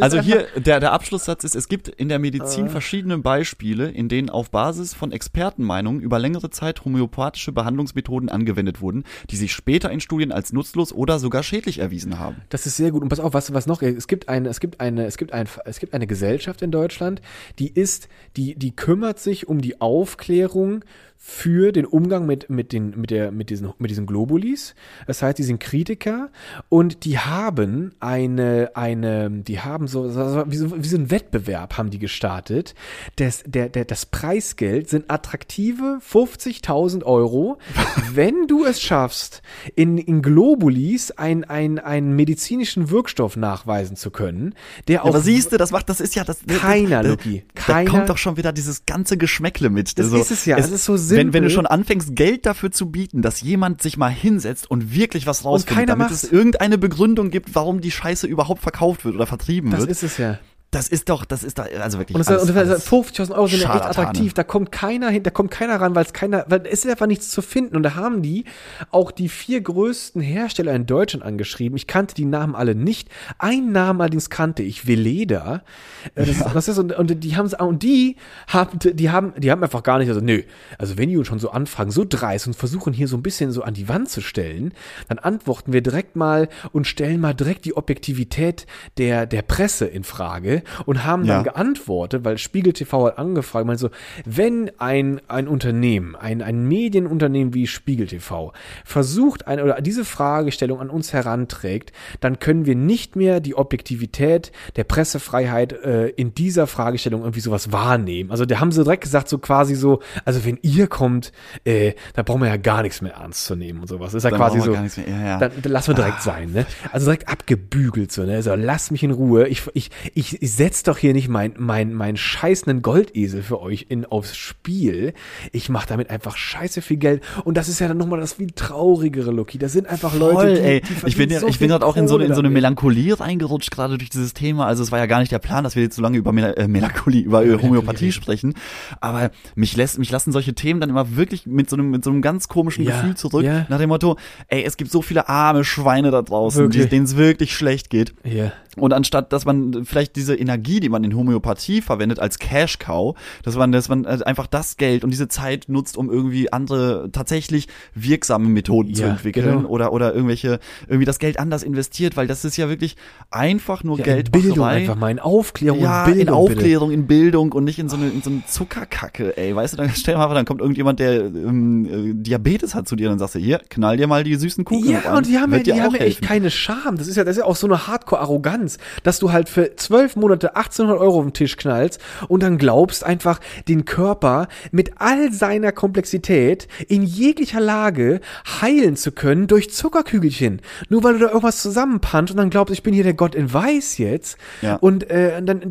Also hier, der, der Abschlusssatz ist, es gibt in der Medizin verschiedene Beispiele, in denen auf Basis von Expertenmeinungen über längere Zeit homöopathische Behandlungsmethoden angewendet wurden, die sich später in Studien als nutzlos oder sogar schädlich erwiesen haben. Das ist sehr gut. Und pass auf, was, was noch, es gibt eine, es gibt eine, es gibt ein, es gibt eine Gesellschaft in Deutschland, die ist, die, die kümmert sich um die Aufklärung für den Umgang mit, mit, den, mit, der, mit, diesen, mit diesen Globulis. Das heißt, die sind Kritiker und die haben eine, eine die haben so, so, wie, so wie so ein Wettbewerb haben die gestartet. Das, der, der, das Preisgeld sind attraktive 50.000 Euro, wenn du es schaffst, in, in Globulis ein, ein, einen medizinischen Wirkstoff nachweisen zu können, der auch. aber siehst du, das macht, das ist ja das. Keiner, da, Luki. Da Keiner. kommt doch schon wieder dieses ganze Geschmäckle mit. Das ist es ja, es ist so Wenn, wenn du simpel. schon anfängst, Geld dafür zu bieten, dass jemand sich mal hinsetzt und wirklich was rausfindet, keiner damit macht's. es irgendeine Begründung gibt, warum die Scheiße überhaupt verkauft wird oder vertrieben das wird. ist es ja. Das ist doch, das ist da, also wirklich. Und, alles- und das, alles 50.000 Euro sind ja echt attraktiv. Da kommt keiner hin, da kommt keiner ran, weil es keiner, weil es ist einfach nichts zu finden. Und da haben die auch die vier größten Hersteller in Deutschland angeschrieben. Ich kannte die Namen alle nicht. Einen Namen allerdings kannte ich, Veleda. Äh, Das, ist, das ist und, und die haben und die haben, die haben, die haben einfach gar nicht, also nö. Also wenn die uns schon so anfragen, so dreist und versuchen hier so ein bisschen so an die Wand zu stellen, dann antworten wir direkt mal und stellen mal direkt die Objektivität der, der Presse in Frage und haben dann Ja. geantwortet, weil Spiegel TV hat angefragt, meinte so, wenn ein, ein Unternehmen, ein, ein Medienunternehmen wie Spiegel TV versucht, eine, oder diese Fragestellung an uns heranträgt, dann können wir nicht mehr die Objektivität der Pressefreiheit äh, in dieser Fragestellung irgendwie sowas wahrnehmen. Also da haben sie direkt gesagt, so quasi so, also wenn ihr kommt, äh, da brauchen wir ja gar nichts mehr ernst zu nehmen und sowas. Ist ja Dann quasi so, mehr. Ja, ja. Dann, dann lassen wir direkt sein, ne? Also direkt abgebügelt so, ne? Also lass mich in Ruhe. Ich, ich, ich, ich setz doch hier nicht mein, mein, mein scheißenden Goldesel für euch in, aufs Spiel. Ich mache damit einfach scheiße viel Geld. Und das ist ja dann nochmal das viel traurigere, Lucky. Das sind einfach Leute, Voll, die, ey. die ich bin, ja- so ich bin gerade auch in so, eine- in so eine. Melancholie reingerutscht, gerade durch dieses Thema. Also es war ja gar nicht der Plan, dass wir jetzt so lange über Mel äh, Melancholie, über äh, Homöopathie sprechen. Aber mich lässt, mich lassen solche Themen dann immer wirklich mit so einem, mit so einem ganz komischen Ja, Gefühl zurück. ja. Nach dem Motto, ey, es gibt so viele arme Schweine da draußen, Wirklich. denen es wirklich schlecht geht. Ja. Und anstatt, dass man vielleicht diese Energie, die man in Homöopathie verwendet, als Cash Cow, dass man, dass man äh, einfach das Geld und diese Zeit nutzt, um irgendwie andere tatsächlich wirksame Methoden zu Ja, entwickeln genau. oder oder irgendwelche irgendwie das Geld anders investiert, weil das ist ja wirklich einfach nur ja in Geldmacherei. Bildung einfach mal, in Aufklärung ja, und Bildung. in Aufklärung, in Bildung und nicht in so eine, in so eine Zuckerkacke, ey. Weißt du, dann stell dir mal vor, dann kommt irgendjemand, der ähm, äh, Diabetes hat zu dir und dann sagst du, hier, knall dir mal die süßen Bitte. Kuchen Ja, und die haben ja, die haben ja echt keine Scham. Das ist ja, das ist ja auch so eine Hardcore-Arroganz, dass du halt für zwölf Monate 1800 Euro auf den Tisch knallst und dann glaubst einfach, den Körper mit all seiner Komplexität in jeglicher Lage heilen zu können durch Zuckerkügelchen. Nur weil du da irgendwas zusammenpanst und dann glaubst, ich bin hier der Gott in Weiß jetzt. Ja. Und äh, dann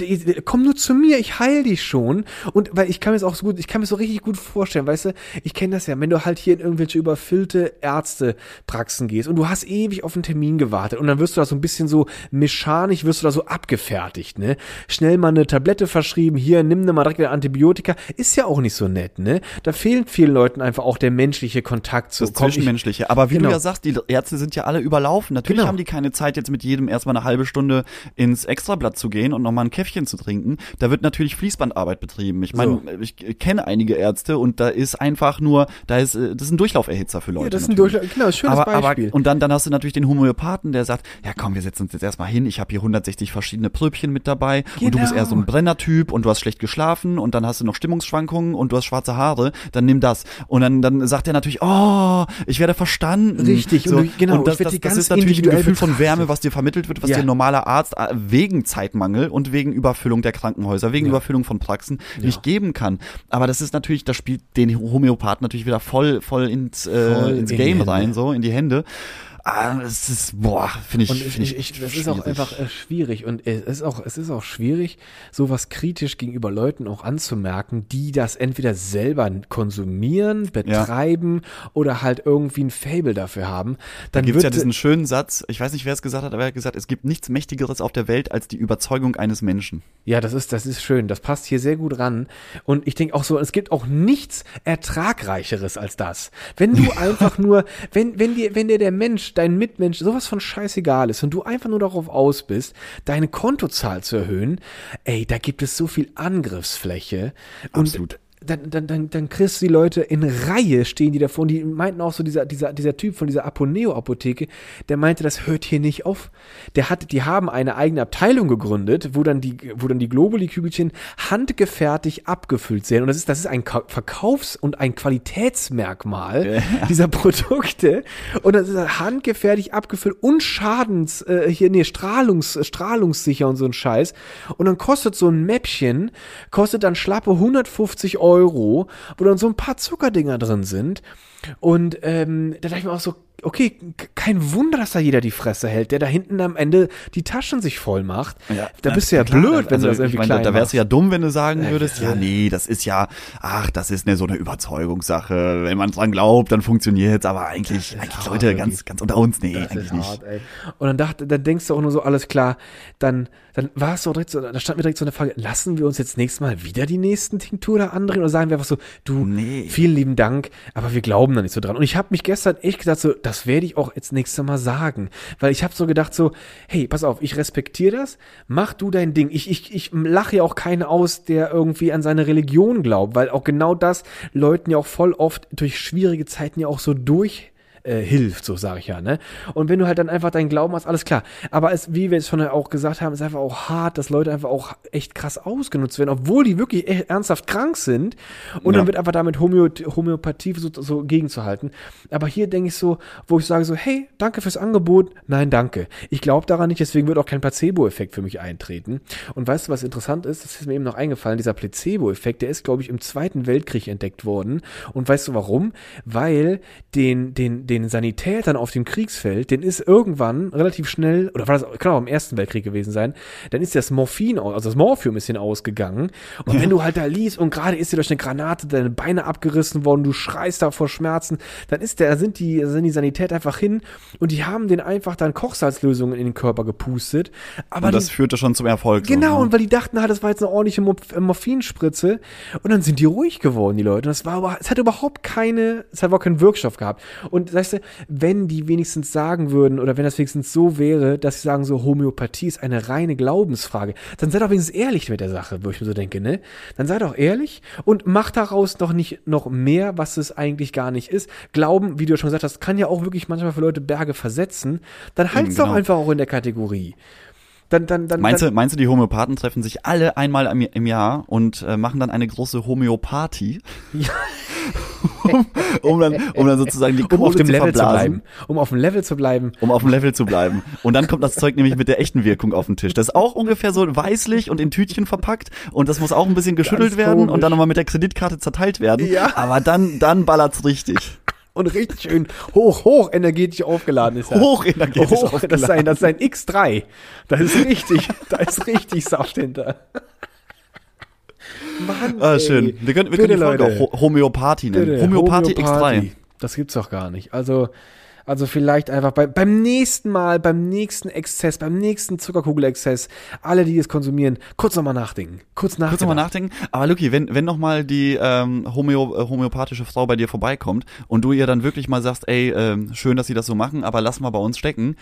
komm nur zu mir, ich heil dich schon. Und weil ich kann mir das auch so gut, ich kann mir so richtig gut vorstellen, weißt du, ich kenne das ja, wenn du halt hier in irgendwelche überfüllte Ärztepraxen gehst und du hast ewig auf einen Termin gewartet und dann wirst du da so ein bisschen so mechanisch, wirst du da so abgefertigt, ne? Schnell mal eine Tablette verschrieben, hier, nimm ne mal direkt ein Antibiotika, ist ja auch nicht so nett, ne? Da fehlt vielen Leuten einfach auch der menschliche Kontakt zu Das Zwischenmenschliche. Aber wie Genau. du ja sagst, die Ärzte sind ja alle überlaufen. Natürlich Genau. haben die keine Zeit, jetzt mit jedem erstmal eine halbe Stunde ins Extrablatt zu gehen und nochmal ein Käffchen zu trinken. Da wird natürlich Fließbandarbeit betrieben. Ich meine, So. ich kenne einige Ärzte und da ist einfach nur, da ist, äh, das ist ein Durchlauferhitzer für Leute. Ja, das ist ein. Durchlauf, genau, schönes aber, Beispiel. Aber, und dann, dann hast du natürlich den Homöopathen, der sagt, ja komm, wir setzen uns jetzt erstmal hin, ich habe hier 160 verschiedene Pröbchen mit dabei und du bist Genau. eher so ein Brennertyp und du hast schlecht geschlafen und dann hast du noch Stimmungsschwankungen und du hast schwarze Haare, dann nimm das. Und dann, dann sagt er natürlich, oh, ich werde verstanden. Richtig, und so. du- genau, und das, das, das ist natürlich ein Gefühl von betrachtet. Wärme, was dir vermittelt wird, was Ja. dir ein normaler Arzt äh, wegen Zeitmangel und wegen Überfüllung der Krankenhäuser, wegen Überfüllung von Praxen nicht geben kann. Aber das ist natürlich, das spielt den Homöopathen natürlich wieder voll, voll ins, äh, Voll ins Game rein, so in die Hände. Ah, es ist, boah, finde ich, Und finde ich, ich, ich, das ist auch einfach äh, schwierig und es ist auch, es ist auch schwierig, sowas kritisch gegenüber Leuten auch anzumerken, die das entweder selber konsumieren, betreiben oder halt irgendwie ein Fable dafür haben. Dann gibt's ja wird diesen schönen Satz, ich weiß nicht, wer es gesagt hat, aber er hat gesagt, es gibt nichts Mächtigeres auf der Welt als die Überzeugung eines Menschen. Ja, das ist, das ist schön. Das passt hier sehr gut ran. Und ich denke auch so, es gibt auch nichts Ertragreicheres als das. Wenn du einfach nur, wenn, wenn dir, wenn dir der Mensch dein Mitmensch sowas von scheißegal ist und du einfach nur darauf aus bist, deine Kontozahl zu erhöhen, ey, da gibt es so viel Angriffsfläche. Absolut. Und dann, dann, dann, dann kriegst du die Leute in Reihe stehen die davor und die meinten auch so, dieser, dieser, dieser Typ von dieser Aponeo-Apotheke, der meinte, das hört hier nicht auf. Der hat, die haben eine eigene Abteilung gegründet, wo dann die, wo dann die Globuli-Kügelchen handgefertigt abgefüllt sind. Und das ist, das ist ein Ka- Verkaufs- und ein Qualitätsmerkmal Ja. dieser Produkte. Und das ist handgefertigt abgefüllt und Schadens, äh, hier, nee, Strahlungs, strahlungssicher und so ein Scheiß. Und dann kostet so ein Mäppchen, kostet dann schlappe 150 Euro, wo dann so ein paar Zuckerdinger drin sind. Und ähm, da dachte ich mir auch so, okay, kein Wunder, dass da jeder die Fresse hält, der da hinten am Ende die Taschen sich voll macht. da bist du ja klar, blöd, wenn also du das irgendwie ich meine, Da wärst du ja dumm, wenn du sagen würdest, ja. ja, nee, das ist ja, ach, das ist eine so eine Überzeugungssache. Wenn man dran glaubt, dann funktioniert's, aber eigentlich, eigentlich hart, Leute, ganz, ganz unter uns, nee, Das eigentlich ist nicht. hart, ey. Und dann dachte, dann denkst du auch nur so, alles klar, dann, dann war es so direkt so, da stand mir direkt so eine Frage, lassen wir uns jetzt nächstes Mal wieder die nächsten Tinktur da andrehen oder sagen wir einfach so, du, Nee. vielen lieben Dank, aber wir glauben da nicht so dran. Und ich habe mich gestern echt gesagt, so, das werde ich auch jetzt nächstes Mal sagen. Weil ich habe so gedacht, so, hey, pass auf, ich respektiere das, mach du dein Ding. Ich, ich, ich lache ja auch keinen aus, der irgendwie an seine Religion glaubt, weil auch genau das Leuten ja auch voll oft durch schwierige Zeiten ja auch so durch äh, hilft, so sage ich ja, ne? Und wenn du halt dann einfach deinen Glauben hast, alles klar. Aber es, wie wir es schon auch gesagt haben, ist einfach auch hart, dass Leute einfach auch echt krass ausgenutzt werden, obwohl die wirklich echt ernsthaft krank sind. Und Ja. dann wird einfach damit Homö Homöopathie so, so gegenzuhalten. Aber hier denke ich so, wo ich sage so, hey, danke fürs Angebot. Nein, danke. Ich glaube daran nicht, deswegen wird auch kein Placebo-Effekt für mich eintreten. Und weißt du, was interessant ist? Das ist mir eben noch eingefallen. Dieser Placebo-Effekt, der ist, glaube ich, im Zweiten Weltkrieg entdeckt worden. Und weißt du warum? Weil den, den, den Sanitätern auf dem Kriegsfeld, den ist irgendwann relativ schnell, oder war das, kann auch im Ersten Weltkrieg gewesen sein, dann ist das Morphin, also das Morphium ist hin ausgegangen. Und wenn du halt da liest und gerade ist dir durch eine Granate deine Beine abgerissen worden, du schreist da vor Schmerzen, dann ist der, sind die, sind die Sanitäter einfach hin und die haben den einfach dann Kochsalzlösungen in den Körper gepustet. Aber Und das die, führte schon zum Erfolg. so, Genau, ne? und weil die dachten halt, das war jetzt eine ordentliche äh, Morphinspritze. Und dann sind die ruhig geworden, die Leute. Und das war aber, es hat überhaupt keine, es hat überhaupt keinen Wirkstoff gehabt. Und weißt du, wenn die wenigstens sagen würden, oder wenn das wenigstens so wäre, dass sie sagen, so Homöopathie ist eine reine Glaubensfrage, dann sei doch wenigstens ehrlich mit der Sache, wo ich mir so denke, ne? Dann sei doch ehrlich und mach daraus doch nicht noch mehr, was es eigentlich gar nicht ist. Glauben, wie du schon gesagt hast, kann ja auch wirklich manchmal für Leute Berge versetzen. Dann halt's doch genau. einfach auch in der Kategorie. Dann, dann, dann, Meinst dann, du, meinst du, die Homöopathen treffen sich alle einmal im, im Jahr und äh, machen dann eine große Homöopathie? um, um, dann, um dann sozusagen die um Kohle auf dem zu Level zu verblasen. bleiben. Um auf dem Level zu bleiben. um auf dem Level zu bleiben. Und dann kommt das Zeug nämlich mit der echten Wirkung auf den Tisch. Das ist auch ungefähr so weißlich und in Tütchen verpackt und das muss auch ein bisschen geschüttelt werden und dann nochmal mit der Kreditkarte zerteilt werden. Ja. Aber dann, dann ballert's richtig. Und richtig schön hoch, hoch energetisch aufgeladen ist er. Hochenergetisch Hoch, das ist aufgeladen. ein, das ist ein X3. Da ist richtig, da ist richtig Saft hinter. Mann, Ah, schön. Wir können, wir Bitte, können die Folge Leute. auch Ho- Homöopathie nennen. Bitte, Homöopathie X3. Homöopathie. Das gibt's doch gar nicht. Also, also vielleicht einfach bei, beim nächsten Mal, beim nächsten Exzess, beim nächsten Zuckerkugelexzess, alle, die es konsumieren, kurz nochmal nachdenken. Kurz nachdenken. Kurz nochmal nachdenken. Aber Luki, wenn, wenn nochmal die ähm, Homö äh, homöopathische Frau bei dir vorbeikommt und du ihr dann wirklich mal sagst, ey, ähm, schön, dass sie das so machen, aber lass mal bei uns stecken,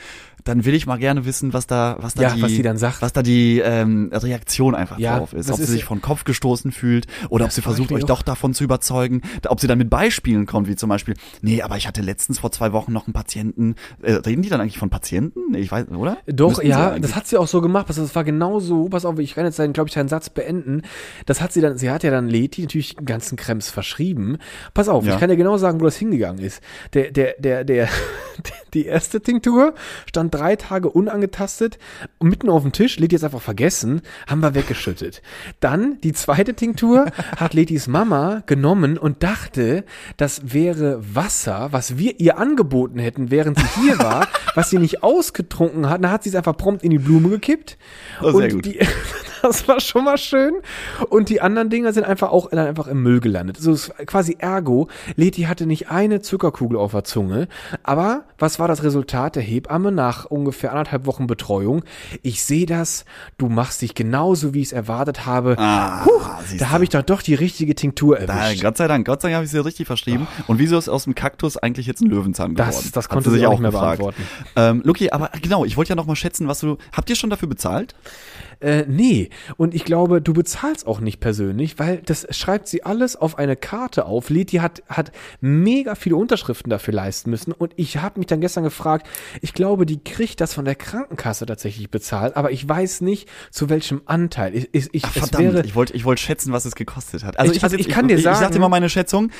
dann will ich mal gerne wissen, was da, was da Ja, die, was sie dann sagt. was da die ähm, Reaktion einfach Ja, drauf ist. Ob sie ist- sich von Kopf gestoßen fühlt oder ob sie versucht, euch doch davon zu überzeugen, ob sie dann mit Beispielen kommt, wie zum Beispiel, nee, aber ich hatte letztens vor zwei Wochen noch einen Patienten, äh, reden die dann eigentlich von Patienten? Ich weiß, oder? Doch, Müssten ja, das hat sie auch so gemacht. Das war genau so. Pass auf, ich kann jetzt, glaube ich, deinen Satz beenden. Das hat sie dann, sie hat ja dann Leti natürlich den ganzen Krems verschrieben. Pass auf, Ja. ich kann dir genau sagen, wo das hingegangen ist. Der, der, der, der, die erste Tinktur stand drei Tage unangetastet und mitten auf dem Tisch. Leti hat es einfach vergessen, haben wir weggeschüttet. Dann die zweite Tinktur hat Letis Mama genommen und dachte, das wäre Wasser, was wir ihr angeboten hätten, während sie hier war, was sie nicht ausgetrunken hat. Dann hat sie es einfach prompt in die Blume gekippt. Oh, sehr und gut. die Das war schon mal schön. Und die anderen Dinger sind einfach auch dann einfach im Müll gelandet. Also quasi ergo, Leti hatte nicht eine Zuckerkugel auf der Zunge. Aber was war das Resultat der Hebamme nach ungefähr anderthalb Wochen Betreuung? Ich sehe das, du machst dich genauso, wie ich es erwartet habe. Ah, Puh, da habe ich doch doch die richtige Tinktur Da, erwischt. Gott sei Dank, Gott sei Dank habe ich sie richtig verschrieben. Und wieso ist aus dem Kaktus eigentlich jetzt ein Löwenzahn geworden? Das- das konnte sie auch nicht mehr beantworten. Ähm, Luki, aber genau, ich wollte ja noch mal schätzen, was du, habt ihr schon dafür bezahlt? Äh, nee, und ich glaube, du bezahlst auch nicht persönlich, weil das schreibt sie alles auf eine Karte auf. Leti hat, hat mega viele Unterschriften dafür leisten müssen und ich habe mich dann gestern gefragt, ich glaube, die kriegt das von der Krankenkasse tatsächlich bezahlt, aber ich weiß nicht, zu welchem Anteil. Ich, ich, ich, Ach, verdammt, wäre, ich wollte ich wollte schätzen, was es gekostet hat. Also Ich- ich, also ich kann dir ich, Ich sagen- dir mal meine Schätzung.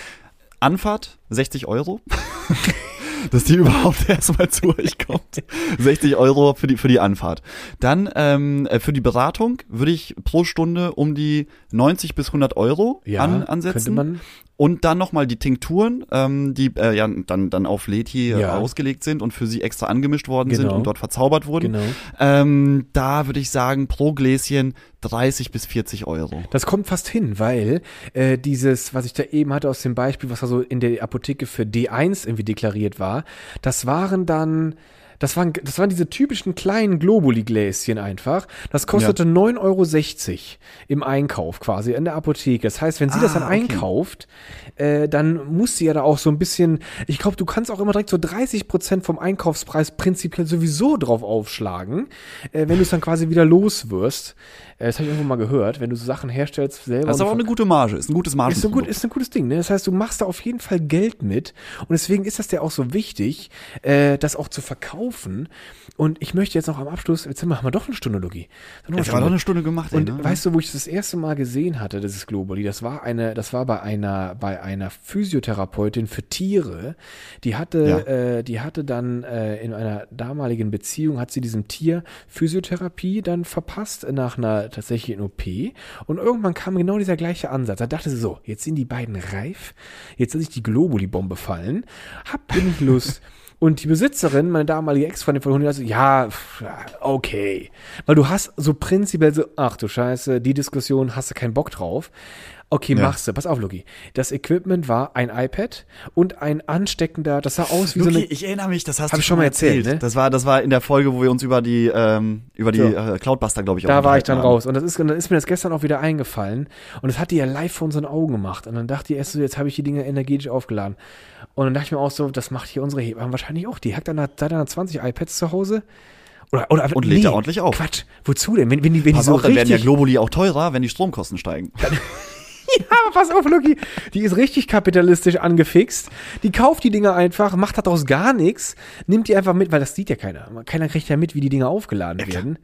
Anfahrt 60 Euro. dass die überhaupt erstmal zu euch kommt. 60 Euro für die, für die Anfahrt. Dann ähm, äh, für die Beratung würde ich pro Stunde um die 90 bis 100 Euro ja, an, ansetzen. könnte man, Und dann nochmal die Tinkturen, ähm, die äh, ja dann, dann auf Leti äh, Ja. ausgelegt sind und für sie extra angemischt worden sind Genau. und dort verzaubert wurden. genau. Ähm, da würde ich sagen, pro Gläschen 30 bis 40 Euro. Das kommt fast hin, weil äh, dieses, was ich da eben hatte aus dem Beispiel, was also in der Apotheke für D1 irgendwie deklariert war, das waren dann, das waren, das waren diese typischen kleinen Globuli-Gläschen einfach. Das kostete 9,60 Euro im Einkauf quasi in der Apotheke. Das heißt, wenn sie das Ah, dann okay. einkauft, äh, dann muss sie ja da auch so ein bisschen, ich glaube, du kannst auch immer direkt so 30 Prozent vom Einkaufspreis prinzipiell sowieso drauf aufschlagen, äh, wenn du es dann quasi wieder los wirst. Äh, das habe ich irgendwo mal gehört, wenn du so Sachen herstellst selber. Das ist aber auch eine gute Marge, ist ein gutes ist ein, gut, ist ein gutes Ding, ne? Das heißt, du machst da auf jeden Fall Geld mit. Und deswegen ist das ja auch so wichtig, äh, das auch zu verkaufen. Und ich möchte jetzt noch am Abschluss, jetzt haben wir, doch eine Stunde, Logi. Jetzt haben wir doch eine Stunde gemacht, ey, und ne? weißt du, wo ich das erste Mal gesehen hatte, dieses Globuli, das war eine, das war bei einer, bei einer Physiotherapeutin für Tiere. Die hatte, Ja. äh, die hatte dann äh, in einer damaligen Beziehung hat sie diesem Tier Physiotherapie dann verpasst nach einer tatsächlichen OP. Und irgendwann kam genau dieser gleiche Ansatz. Da dachte sie so, jetzt sind die beiden reif, jetzt soll sich die Globuli-Bombe fallen. Habt ihr nicht Lust? Und die Besitzerin, meine damalige Ex-Freundin von Hundi, also, ja, okay. Weil du hast so prinzipiell so, ach du Scheiße, die Diskussion hast du keinen Bock drauf. Okay, Ja. machst du. Pass auf, Luki. Das Equipment war ein iPad und ein ansteckender, das sah aus wie so Luki, eine, ich erinnere mich, das hast Hab du ich schon mal erzählt, ne? Das war, das war in der Folge, wo wir uns über die, ähm, über die So. äh, Cloudbuster, glaube ich, auch da war ich dann haben. raus. Und das ist, und dann ist mir das gestern auch wieder eingefallen. Und das hat die ja live vor unseren Augen gemacht. Und dann dachte ich erst so, jetzt habe ich die Dinge energetisch aufgeladen. Und dann dachte ich mir auch so, das macht hier unsere Hebamme wahrscheinlich auch. Die hat dann seit einer 20 iPads zu Hause. Oder, oder, Und lädt ja ordentlich auf. Quatsch. Wozu denn? Wenn, wenn die, wenn Pass die so auf, dann werden ja richtig, Globuli auch teurer, wenn die Stromkosten steigen. Aber pass auf, Luki, die ist richtig kapitalistisch angefixt. Die kauft die Dinger einfach, macht daraus gar nichts, nimmt die einfach mit, weil das sieht ja keiner. Keiner kriegt ja mit, wie die Dinger aufgeladen klar. werden.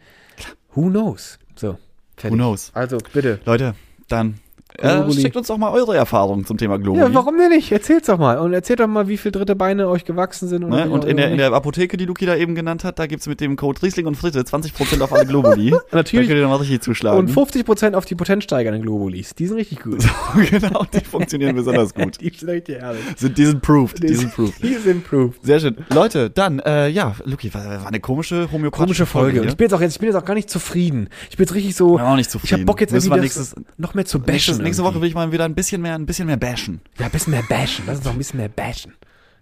Who knows? So, fertig. Who knows? Also, bitte. Leute, dann äh, Globuli. schickt uns doch mal eure Erfahrungen zum Thema Globuli. Ja, warum denn nicht? Erzählt's doch mal. Und erzählt doch mal, wie viele dritte Beine euch gewachsen sind. Ne? Und in der, in der Apotheke, die Luki da eben genannt hat, da gibt's mit dem Code Riesling und Fritte 20% auf alle Globuli. Da Natürlich. könnt ihr mal richtig zuschlagen. Und 50% auf die potenzsteigernden Globulis. Die sind richtig gut. genau, die funktionieren besonders gut. die sind richtig herrlich. Sind, die sind proved, die sind proved. Die sind proved. Sehr schön. Leute, dann, äh, ja, Luki, war, war eine komische homöopathische Komische Folge. Hier. ich bin jetzt auch jetzt, ich bin jetzt auch gar nicht zufrieden. Ich bin jetzt richtig so. Ich bin auch nicht Ich hab zufrieden. Bock jetzt irgendwie das nächstes, noch mehr zu bashen. Nächste Woche will ich mal wieder ein bisschen mehr, ein bisschen mehr bashen. Ja, ein bisschen mehr bashen. Lass uns noch ein bisschen mehr bashen.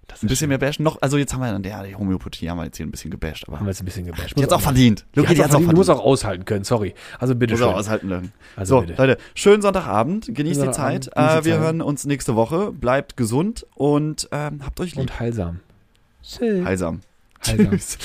Das Ein bisschen mehr bashen. Noch, also jetzt haben wir dann, ja, die Homöopathie haben wir jetzt hier ein bisschen gebasht, aber Haben wir jetzt ein bisschen gebasht. die hat's auch verdient. Die Luki, die auch hat's auch verdient. Du musst verdient. auch aushalten können, sorry. Also bitte Muss schön. auch aushalten lernen. Also so, bitte. Leute, schönen Sonntagabend. Genießt die Schönen Zeit. Sonntagabend, genießt Äh, die wir Zeit. hören uns nächste Woche. Bleibt gesund und ähm, habt euch lieb. Und heilsam. Tschüss. Heilsam. Heilsam. Tschüss.